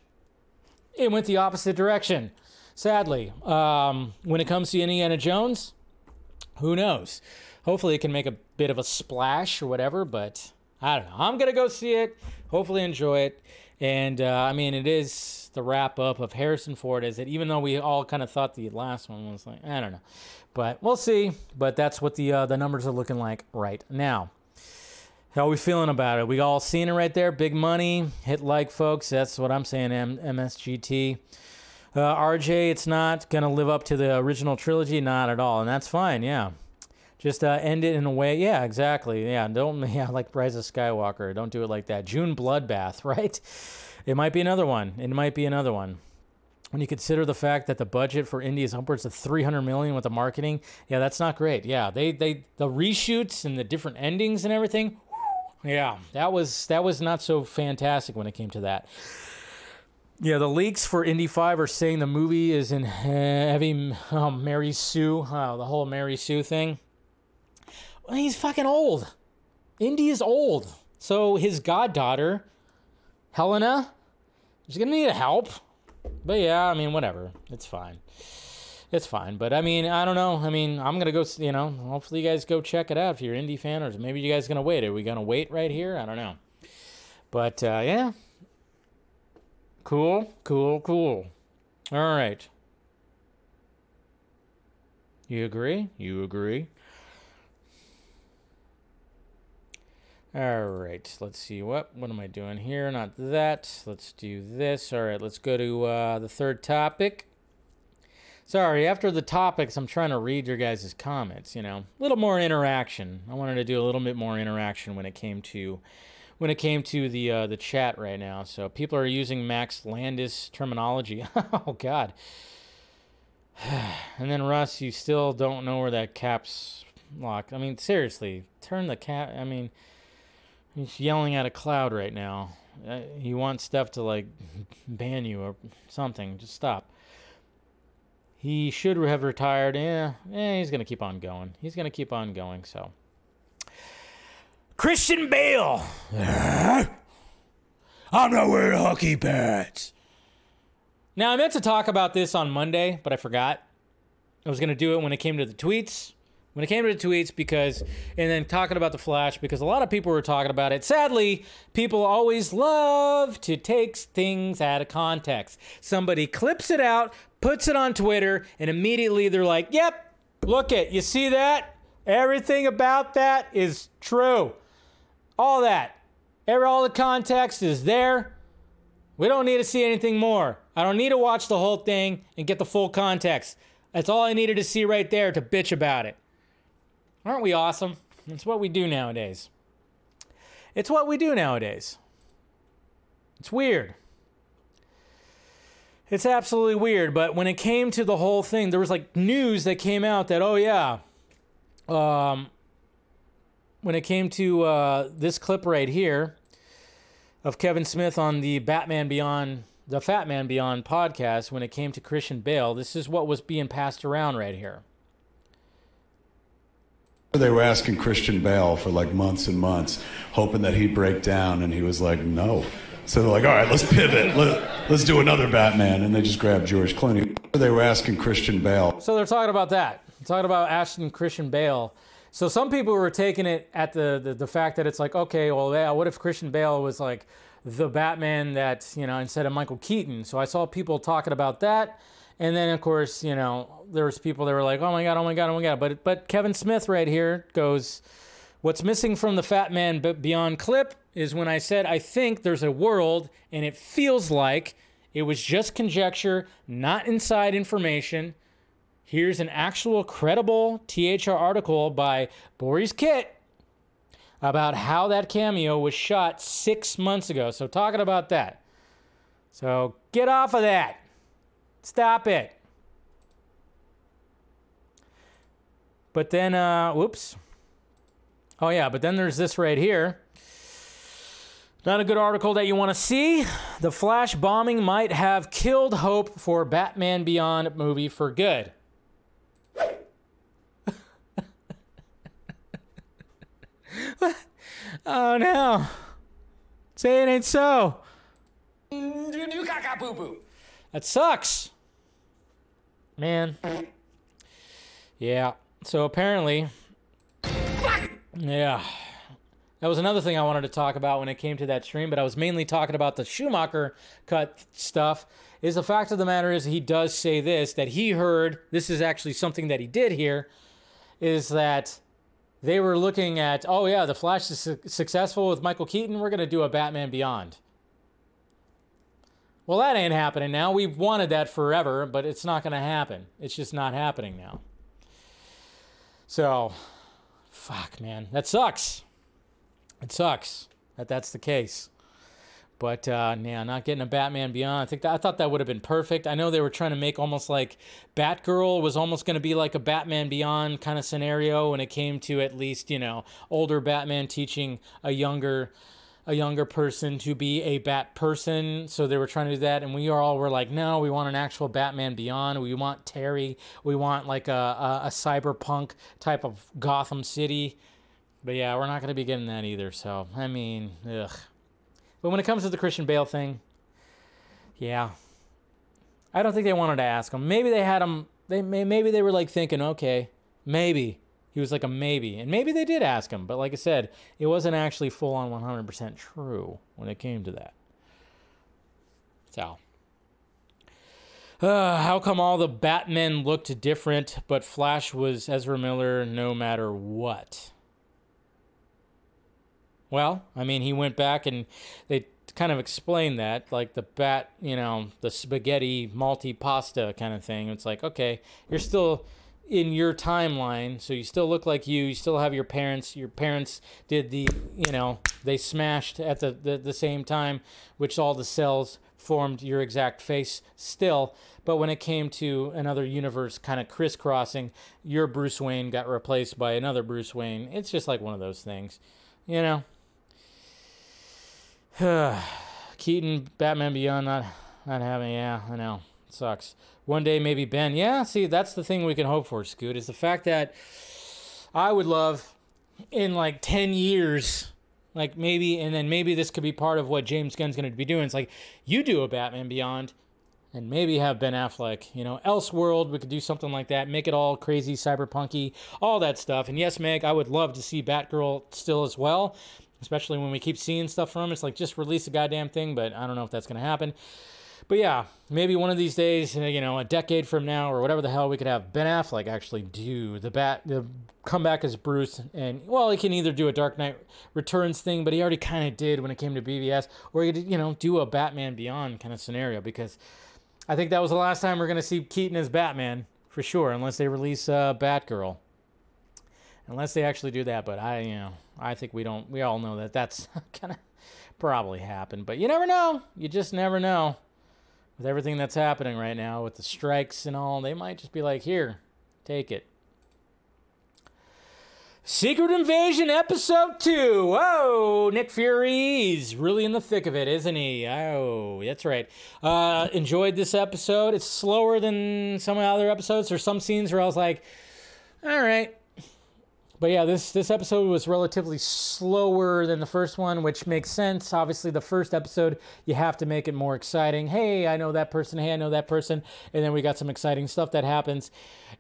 it went the opposite direction, sadly. Um, when it comes to Indiana Jones, who knows? Hopefully, it can make a bit of a splash or whatever, but I don't know. I'm going to go see it, hopefully, enjoy it. And uh, I mean, it is the wrap up of Harrison Ford, is it? Even though we all kind of thought the last one was like, I don't know. But we'll see. But that's what the uh, the numbers are looking like right now. How are we feeling about it? We all seen it right there. Big money. Hit like, folks. That's what I'm saying. M- MSGT. Uh, RJ, it's not gonna live up to the original trilogy. Not at all, and that's fine. Yeah. Just uh, end it in a way. Yeah, exactly. Yeah, don't. [LAUGHS] Yeah, like Rise of Skywalker. Don't do it like that. June Bloodbath, [LAUGHS] right? It might be another one. It might be another one when you consider the fact that the budget for Indy is upwards of 300 million with the marketing, yeah, that's not great. Yeah, they they the reshoots and the different endings and everything. Yeah, that was that was not so fantastic when it came to that. Yeah, the leaks for Indy 5 are saying the movie is in heavy oh, Mary Sue, oh, the whole Mary Sue thing. He's fucking old. Indy is old. So his goddaughter, Helena, is going to need help. But yeah, I mean, whatever. It's fine. It's fine. But I mean, I don't know. I mean, I'm gonna go. You know, hopefully you guys go check it out if you're indie fan, or maybe you guys gonna wait. Are we gonna wait right here? I don't know. But uh, yeah, cool, cool, cool. All right. You agree? You agree? All right, let's see what what am I doing here? Not that. Let's do this. All right, let's go to uh, the third topic. Sorry, after the topics, I'm trying to read your guys' comments. You know, a little more interaction. I wanted to do a little bit more interaction when it came to when it came to the uh, the chat right now. So people are using Max Landis terminology. [LAUGHS] oh God. [SIGHS] and then Russ, you still don't know where that caps lock. I mean, seriously, turn the cap. I mean. He's yelling at a cloud right now. Uh, he wants Steph to like [LAUGHS] ban you or something. Just stop. He should have retired. Yeah, eh, he's gonna keep on going. He's gonna keep on going. So, Christian Bale. [LAUGHS] I'm not wearing hockey pads. Now, I meant to talk about this on Monday, but I forgot. I was going to do it when it came to the tweets. When it came to the tweets, because, and then talking about the Flash, because a lot of people were talking about it. Sadly, people always love to take things out of context. Somebody clips it out, puts it on Twitter, and immediately they're like, yep, look it, you see that? Everything about that is true. All that. All the context is there. We don't need to see anything more. I don't need to watch the whole thing and get the full context. That's all I needed to see right there to bitch about it. Aren't we awesome? It's what we do nowadays. It's what we do nowadays. It's weird. It's absolutely weird, but when it came to the whole thing, there was like news that came out that, oh yeah, um, when it came to uh, this clip right here of Kevin Smith on the Batman Beyond, the Fat Man Beyond podcast, when it came to Christian Bale, this is what was being passed around right here. They were asking Christian Bale for like months and months, hoping that he'd break down, and he was like, no. So they're like, all right, let's pivot. Let, let's do another Batman. And they just grabbed George Clooney. They were asking Christian Bale. So they're talking about that. talking about Ashton Christian Bale. So some people were taking it at the, the, the fact that it's like, okay, well, yeah, what if Christian Bale was like the Batman that, you know, instead of Michael Keaton? So I saw people talking about that. And then, of course, you know, there was people that were like, "Oh my god, oh my god, oh my god!" But but Kevin Smith right here goes, "What's missing from the Fat Man Beyond clip is when I said I think there's a world, and it feels like it was just conjecture, not inside information." Here's an actual credible THR article by Boris Kit about how that cameo was shot six months ago. So, talking about that. So, get off of that. Stop it. But then, uh, whoops. Oh, yeah, but then there's this right here. Not a good article that you want to see. The Flash bombing might have killed hope for Batman Beyond movie for good. [LAUGHS] oh no. Say it ain't so. That sucks. Man. Yeah. So apparently. Yeah. That was another thing I wanted to talk about when it came to that stream, but I was mainly talking about the Schumacher cut stuff. Is the fact of the matter is he does say this that he heard this is actually something that he did hear is that they were looking at oh yeah the Flash is su- successful with Michael Keaton we're gonna do a Batman Beyond. Well, that ain't happening now. We've wanted that forever, but it's not going to happen. It's just not happening now. So, fuck, man. That sucks. It sucks that that's the case. But uh, yeah, not getting a Batman Beyond. I think that, I thought that would have been perfect. I know they were trying to make almost like Batgirl was almost going to be like a Batman Beyond kind of scenario when it came to at least you know older Batman teaching a younger a younger person to be a bat person. So they were trying to do that. And we all were like, no, we want an actual Batman Beyond. We want Terry. We want like a, a, a cyberpunk type of Gotham City. But yeah, we're not going to be getting that either. So, I mean, ugh. But when it comes to the Christian Bale thing, yeah. I don't think they wanted to ask him. Maybe they had him. They maybe they were like thinking, okay, maybe he was like a maybe. And maybe they did ask him, but like I said, it wasn't actually full on 100% true when it came to that. So. Uh, how come all the Batmen looked different, but Flash was Ezra Miller no matter what? Well, I mean, he went back and they kind of explained that, like the bat, you know, the spaghetti multi pasta kind of thing. It's like, okay, you're still in your timeline so you still look like you you still have your parents your parents did the you know they smashed at the, the, the same time which all the cells formed your exact face still. But when it came to another universe kind of crisscrossing your bruce wayne got replaced by another bruce wayne. It's just like one of those things you know? [SIGHS] Keaton batman beyond not not having yeah i know sucks one day maybe Ben. Yeah, see, that's the thing we can hope for, Scoot, is the fact that I would love in like 10 years like maybe and then maybe this could be part of what james gunn's going to be doing. It's like you do a batman beyond and maybe have ben affleck you know elseworld we could do something like that make it all crazy cyberpunky all that stuff. And yes meg i would love to see batgirl still as well especially when we keep seeing stuff from him it's like just release the goddamn thing but i don't know if that's going to happen but yeah, maybe one of these days, uh, you know, a decade from now or whatever the hell, we could have Ben Affleck actually do the bat, the comeback as Bruce, and well, he can either do a Dark Knight Returns thing, but he already kind of did when it came to BVS, or he could, you know, do a Batman Beyond kind of scenario because I think that was the last time we're gonna see Keaton as Batman for sure, unless they release uh, Batgirl. Unless they actually do that, but I, you know, I think we don't. We all know that that's [LAUGHS] gonna probably happen, but you never know. You just never know with everything that's happening right now with the strikes and all, they might just be like, here, take it. Secret Invasion Episode 2. Whoa, Nick Fury's really in the thick of it, isn't he? Oh, that's right. Uh, enjoyed this episode. It's slower than some of the other episodes. There's some scenes where I was like, all right, but yeah, this this episode was relatively slower than the first one, which makes sense. Obviously, the first episode you have to make it more exciting. Hey, I know that person. Hey, I know that person. And then we got some exciting stuff that happens,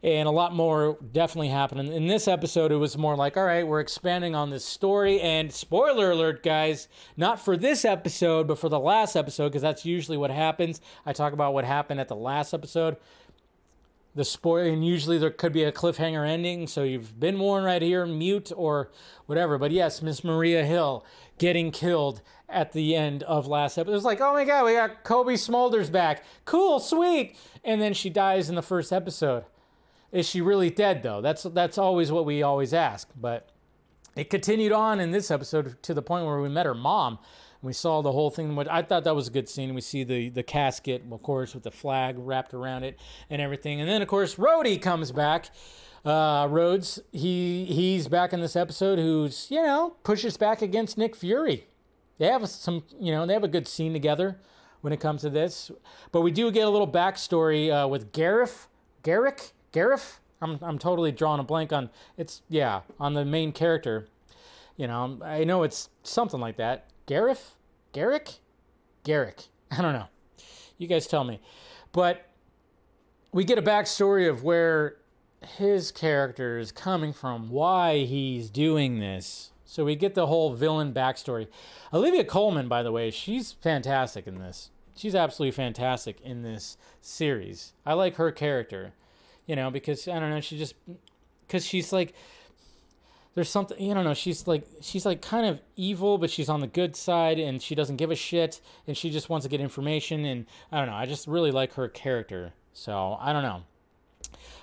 and a lot more definitely happening. In this episode, it was more like, all right, we're expanding on this story. And spoiler alert, guys, not for this episode, but for the last episode, because that's usually what happens. I talk about what happened at the last episode the spoil and usually there could be a cliffhanger ending so you've been warned right here mute or whatever. But yes miss maria hill getting killed at the end of last episode. It was like oh my god we got Cobie Smulders back. Cool sweet. And then she dies in the first episode. Is she really dead though? That's that's always what we always ask. But it continued on in this episode to the point where we met her mom we saw the whole thing. I thought that was a good scene. We see the the casket, of course, with the flag wrapped around it and everything. And then, of course, Rhodey comes back. Uh, Rhodes, he he's back in this episode. Who's you know pushes back against Nick Fury. They have some, you know, they have a good scene together when it comes to this. But we do get a little backstory uh, with Gareth, Garrick, Gareth. I'm I'm totally drawing a blank on it's yeah on the main character. You know, I know it's something like that. Gareth? Garrick? Garrick. [LAUGHS] I don't know. You guys tell me. But we get a backstory of where his character is coming from, why he's doing this. So we get the whole villain backstory. Olivia Colman, by the way, she's fantastic in this. She's absolutely fantastic in this series. I like her character, you know, because I don't know, she just because she's like there's something you don't know she's like she's like kind of evil but she's on the good side and she doesn't give a shit and she just wants to get information and i don't know i just really like her character. So i don't know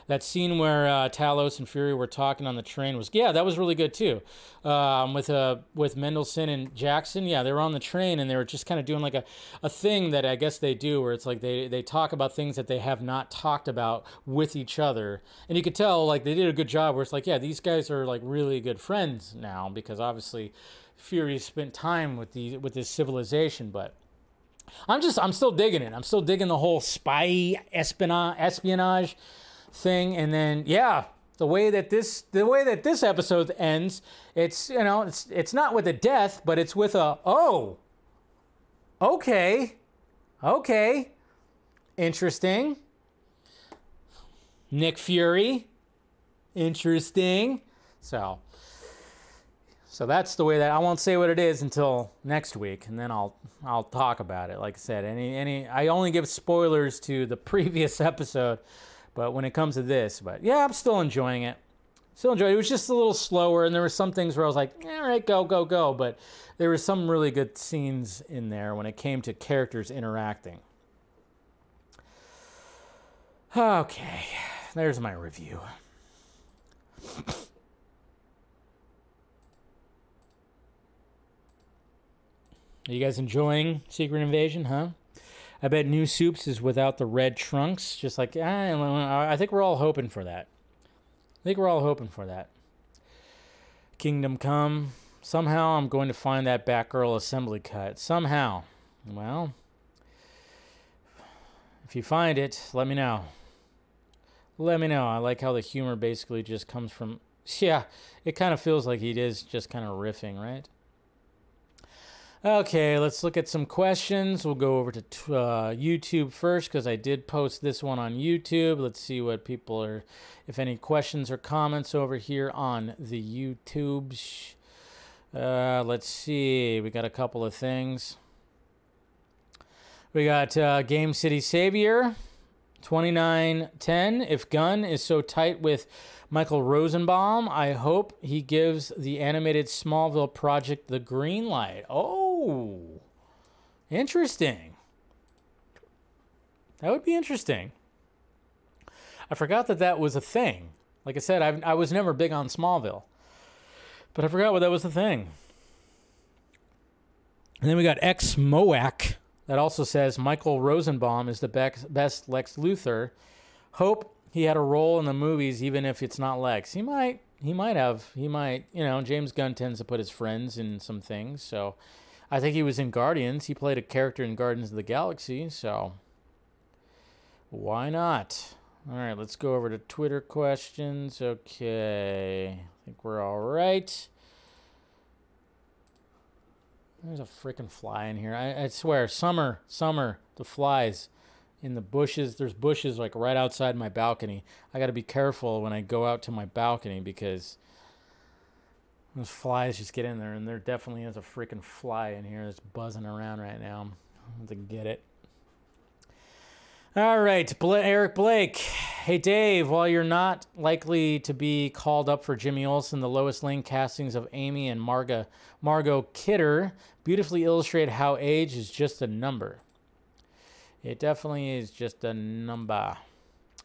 that scene where uh, Talos and Fury were talking on the train was yeah that was really good too. Um, with uh, with Mendelsohn and Jackson yeah they were on the train and they were just kind of doing like a, a thing that I guess they do where it's like they they talk about things that they have not talked about with each other. And you could tell like they did a good job where it's like yeah these guys are like really good friends now because obviously Fury spent time with the with this civilization but I'm just I'm still digging it. I'm still digging the whole spy espionage espionage thing and then yeah the way that this the way that this episode ends it's you know it's it's not with a death but it's with a oh okay okay interesting. Nick fury interesting. So so that's the way that I won't say what it is until next week, and then I'll I'll talk about it. Like I said, any any I only give spoilers to the [LAUGHS] previous episode, but when it comes to this, but yeah, I'm still enjoying it. Still enjoying it. It was just a little slower, and there were some things where I was like, all right, go, go, go. But there were some really good scenes in there when it came to characters interacting. Okay, there's my review. Are you guys enjoying Secret Invasion, huh? I bet New Supes is without the red trunks. Just like, ah, I think we're all hoping for that. I think we're all hoping for that. Kingdom Come. Somehow I'm going to find that Batgirl assembly cut. Somehow. Well, if you find it, let me know. Let me know. I like how the humor basically just comes from [LAUGHS] Yeah, it kind of feels like he is just kind of riffing, right? Okay, let's look at some questions. We'll go over to uh, YouTube first because I did post this one on YouTube. Let's see what people are, if any questions or comments over here on the YouTubes. Uh, let's see. We got a couple of things. We got uh, Game City Savior, 2910. If Gunn is so tight with Michael Rosenbaum, I hope he gives the animated Smallville project the green light. Oh, interesting. That would be interesting. I forgot that that was a thing. Like I said, I, I was never big on Smallville, but I forgot what that was the thing. And then we got X Moak that also says Michael Rosenbaum is the best Lex Luthor. Hope he had a role in the movies, even if it's not Lex. He might, he might have, he might. You know, James Gunn tends to put his friends in some things, so I think he was in Guardians. He played a character in Guardians of the Galaxy, so why not? All right, let's go over to Twitter questions. Okay, I think we're all right. There's a freaking fly in here. I, I swear, summer, summer, the flies in the bushes. There's bushes like right outside my balcony. I got to be careful when I go out to my balcony because those flies just get in there, and there definitely is a freaking fly in here that's buzzing around right now. I have to get it. All right, Bla- Eric Blake. Hey, Dave, while you're not likely to be called up for Jimmy Olsen, the Lois Lane castings of Amy and Marga, Margot Kidder beautifully illustrate how age is just a number. It definitely is just a number.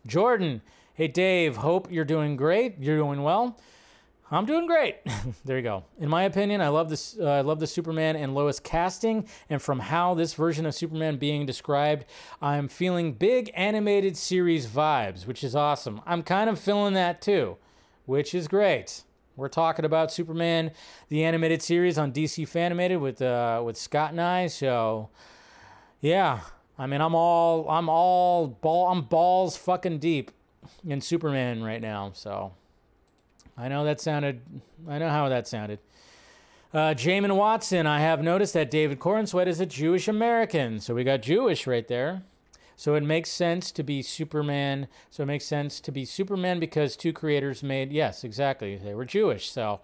Jordan, hey, Dave, hope you're doing great. You're doing well. I'm doing great. [LAUGHS] there you go. In my opinion, I love this. Uh, I love the Superman and Lois casting, and from how this version of Superman being described, I'm feeling big animated series vibes, which is awesome. I'm kind of feeling that too, which is great. We're talking about Superman, the animated series on DC Fanimated with uh, with Scott and I. So, yeah, I mean, I'm all I'm all ball I'm balls fucking deep in Superman right now. So. I know that sounded, I know how that sounded. Uh, Jamin Watson, I have noticed that David Corenswet is a Jewish American. So we got Jewish right there. So it makes sense to be Superman. So it makes sense to be Superman because two creators made, yes, exactly. They were Jewish. So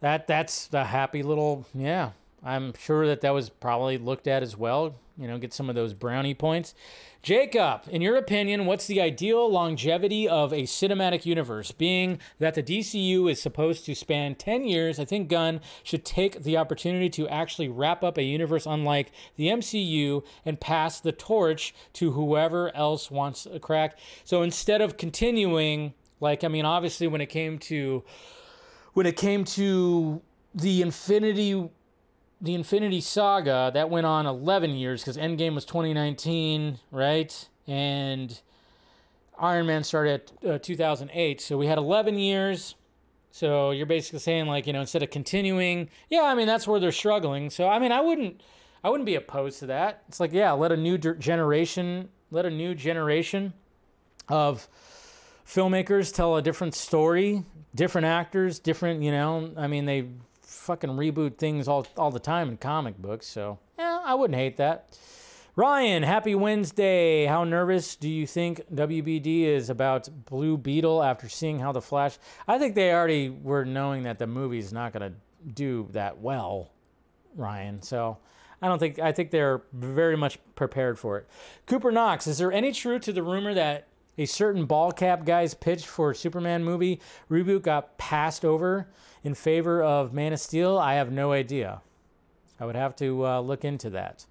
that that's the happy little, yeah. I'm sure that that was probably looked at as well. You know, get some of those brownie points. Jacob, in your opinion, what's the ideal longevity of a cinematic universe? Being that the DCU is supposed to span 10 years, I think Gunn should take the opportunity to actually wrap up a universe unlike the MCU and pass the torch to whoever else wants a crack. So instead of continuing, like, I mean, obviously, when it came to when it came to the Infinity the Infinity Saga that went on 11 years because Endgame was 2019, right? And Iron Man started at uh, 2008, so we had 11 years. So you're basically saying like you know instead of continuing, yeah, I mean that's where they're struggling. So I mean I wouldn't I wouldn't be opposed to that. It's like yeah, let a new generation let a new generation of filmmakers tell a different story, different actors, different you know. I mean they fucking reboot things all, all the time in comic books, so yeah, I wouldn't hate that. Ryan, happy Wednesday. How nervous do you think WBD is about Blue Beetle after seeing how the Flash? I think they already were knowing that the movie's not going to do that well, Ryan. So I don't think, I think they're very much prepared for it. Cooper Knox, is there any truth to the rumor that a certain ball cap guy's pitch for Superman movie reboot got passed over in favor of Man of Steel? I have no idea. I would have to uh, look into that.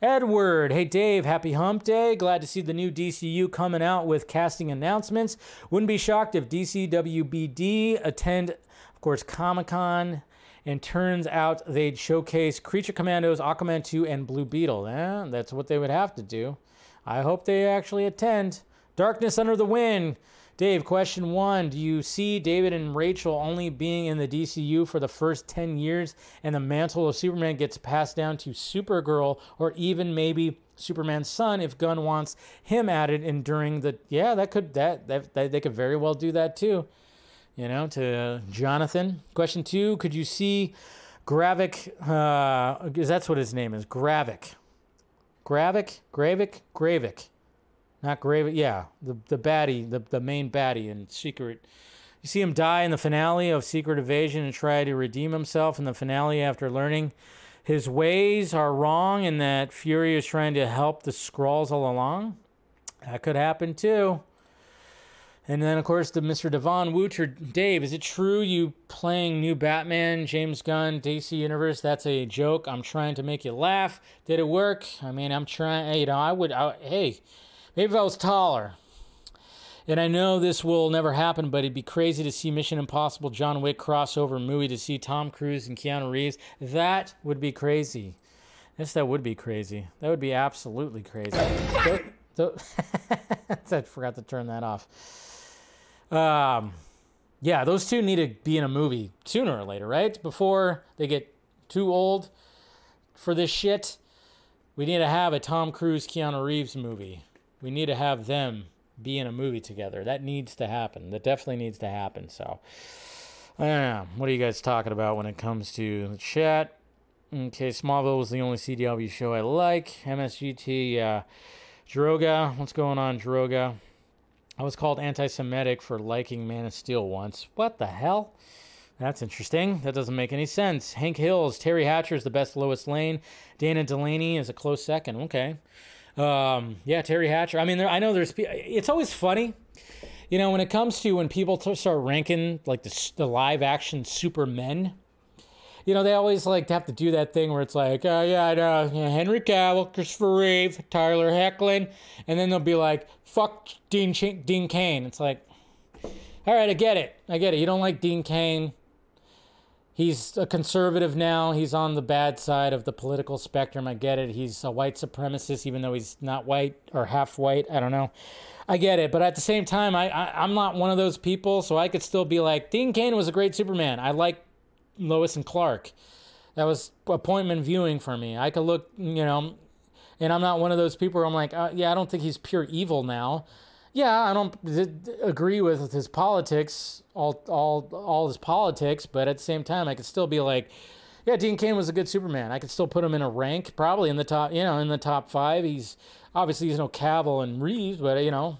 Edward, hey Dave, happy hump day. Glad to see the new DCU coming out with casting announcements. Wouldn't be shocked if DCWBD attend, of course, Comic Con, and turns out they'd showcase Creature Commandos, Aquaman 2, and Blue Beetle. Eh, that's what they would have to do. I hope they actually attend. Darkness Under the Wind. Dave, question one Do you see David and Rachel only being in the DCU for the first 10 years and the mantle of Superman gets passed down to Supergirl or even maybe Superman's son if Gunn wants him added in during the. Yeah, that could, that, that, that they could very well do that too. you know, to Jonathan. Question two Could you see Gravik? Uh, because that's what his name is Gravik. Gravik? Gravik? Gravik. Not Gravik. Yeah, the, the baddie, the, the main baddie in Secret. You see him die in the finale of Secret Invasion and try to redeem himself in the finale after learning his ways are wrong and that Fury is trying to help the Skrulls all along. That could happen too. And then, of course, the Mr. Devon Wooter. Dave, is it true you playing new Batman, James Gunn, DC Universe? That's a joke. I'm trying to make you laugh. Did it work? I mean, I'm trying, you know, I would, I, hey, maybe if I was taller. And I know this will never happen, but it'd be crazy to see Mission Impossible John Wick crossover movie to see Tom Cruise and Keanu Reeves. That would be crazy. Yes, that would be crazy. That would be absolutely crazy. Th- [LAUGHS] I forgot to turn that off. Um, yeah, those two need to be in a movie sooner or later, right? Before they get too old for this shit. We need to have a Tom Cruise, Keanu Reeves movie. We need to have them be in a movie together. That needs to happen. That definitely needs to happen. So, know. What are you guys talking about when it comes to the chat? Okay, Smallville was the only CW show I like. MSGT, uh, Droga. What's going on, Droga? I was called anti Semitic for liking Man of Steel once. What the hell? That's interesting. That doesn't make any sense. Hank Hills, Teri Hatcher is the best Lois Lane. Dana Delany is a close second. Okay. Um, yeah, Teri Hatcher. I mean, there, I know there's. It's always funny, you know, when it comes to when people t- start ranking like the, the live action Supermen. You know, they always like to have to do that thing where it's like, oh, yeah, I know, yeah, Henry Cavill, Christopher Reeve, Tyler Hoechlin, and then they'll be like, fuck Dean Ch- Dean Cain. It's like, all right, I get it, I get it. You don't like Dean Cain. He's a conservative now. He's on the bad side of the political spectrum. I get it. He's a white supremacist, even though he's not white or half white. I don't know. I get it. But at the same time, I, I I'm not one of those people, so I could still be like, Dean Cain was a great Superman. I like Lois and Clark. That was appointment viewing for me. I could look, you know, and I'm not one of those people where I'm like, uh, yeah, I don't think he's pure evil now. Yeah, I don't agree with his politics, all, all, all his politics, but at the same time, I could still be like, yeah, Dean Cain was a good Superman. I could still put him in a rank, probably in the top, you know, in the top five. He's obviously he's no Cavill and Reeves, but you know,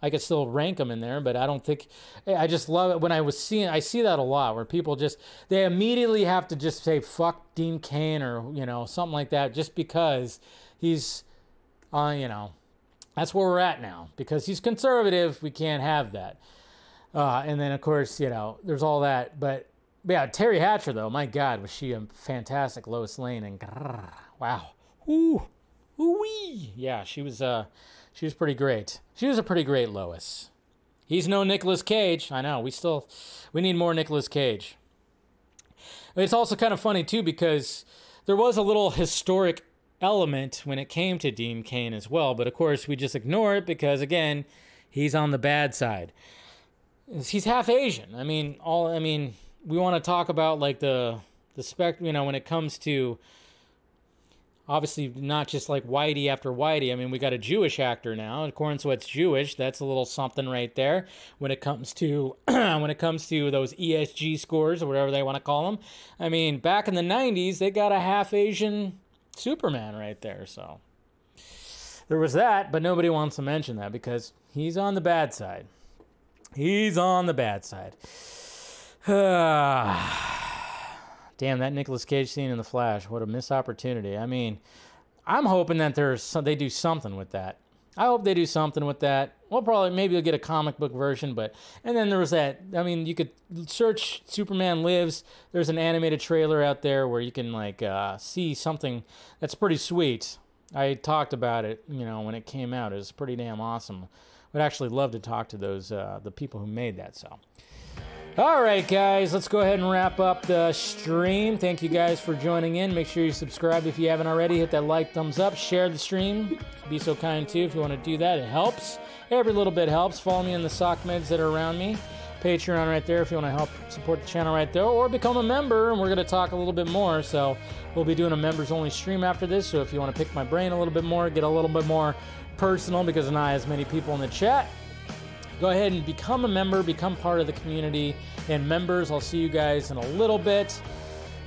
I could still rank him in there, but I don't think I just love it when I was seeing I see that a lot where people just they immediately have to just say fuck Dean Cain or you know something like that just because he's uh you know that's where we're at now because he's conservative we can't have that uh, and then of course you know there's all that but yeah Teri Hatcher though my God was she a fantastic Lois Lane and wow ooh ooh yeah she was uh she was pretty great. She was a pretty great Lois. He's no Nicolas Cage. I know. We still we need more Nicolas Cage. It's also kind of funny too because there was a little historic element when it came to Dean Cain as well, but of course we just ignore it because again, he's on the bad side. He's half Asian. I mean, all I mean, we want to talk about like the the spec, you know, when it comes to obviously not just like Whitey after Whitey. I mean, we got a Jewish actor now. And Corenswet's Jewish. That's a little something right there when it comes to [CLEARS THROAT] when it comes to those ESG scores or whatever they want to call them. I mean, back in the '90s, they got a half Asian Superman right there. So there was that, but nobody wants to mention that because he's on the bad side. He's on the bad side. [SIGHS] Damn, that Nicolas Cage scene in The Flash, what a missed opportunity. I mean, I'm hoping that there's some, they do something with that. I hope they do something with that. Well, probably maybe you'll get a comic book version, but and then there was that. I mean, you could search Superman Lives. There's an animated trailer out there where you can like uh, see something that's pretty sweet. I talked about it, you know, when it came out. It was pretty damn awesome. Would actually love to talk to those uh, the people who made that. So. All right, guys, let's go ahead and wrap up the stream. Thank you guys for joining in. Make sure you subscribe if you haven't already. Hit that like, thumbs up, share the stream. Be so kind too if you want to do that. It helps. Every little bit helps. Follow me in the sock meds that are around me. Patreon right there if you want to help support the channel right there, or become a member. And we're going to talk a little bit more. So we'll be doing a members only stream after this. So if you want to pick my brain a little bit more, get a little bit more personal because not as many people in the chat go ahead and become a member, become part of the community. And members, I'll see you guys in a little bit.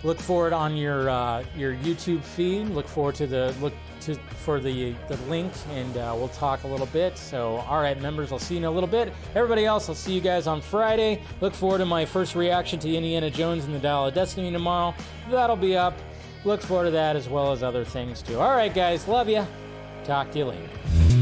Look for it on your uh, your YouTube feed. Look forward to the look to for the the link, and uh, we'll talk a little bit. So, all right, members, I'll see you in a little bit. Everybody else, I'll see you guys on Friday. Look forward to my first reaction to Indiana Jones and the Dial of Destiny tomorrow. That'll be up. Look forward to that as well as other things too. All right, guys, love you. Talk to you later.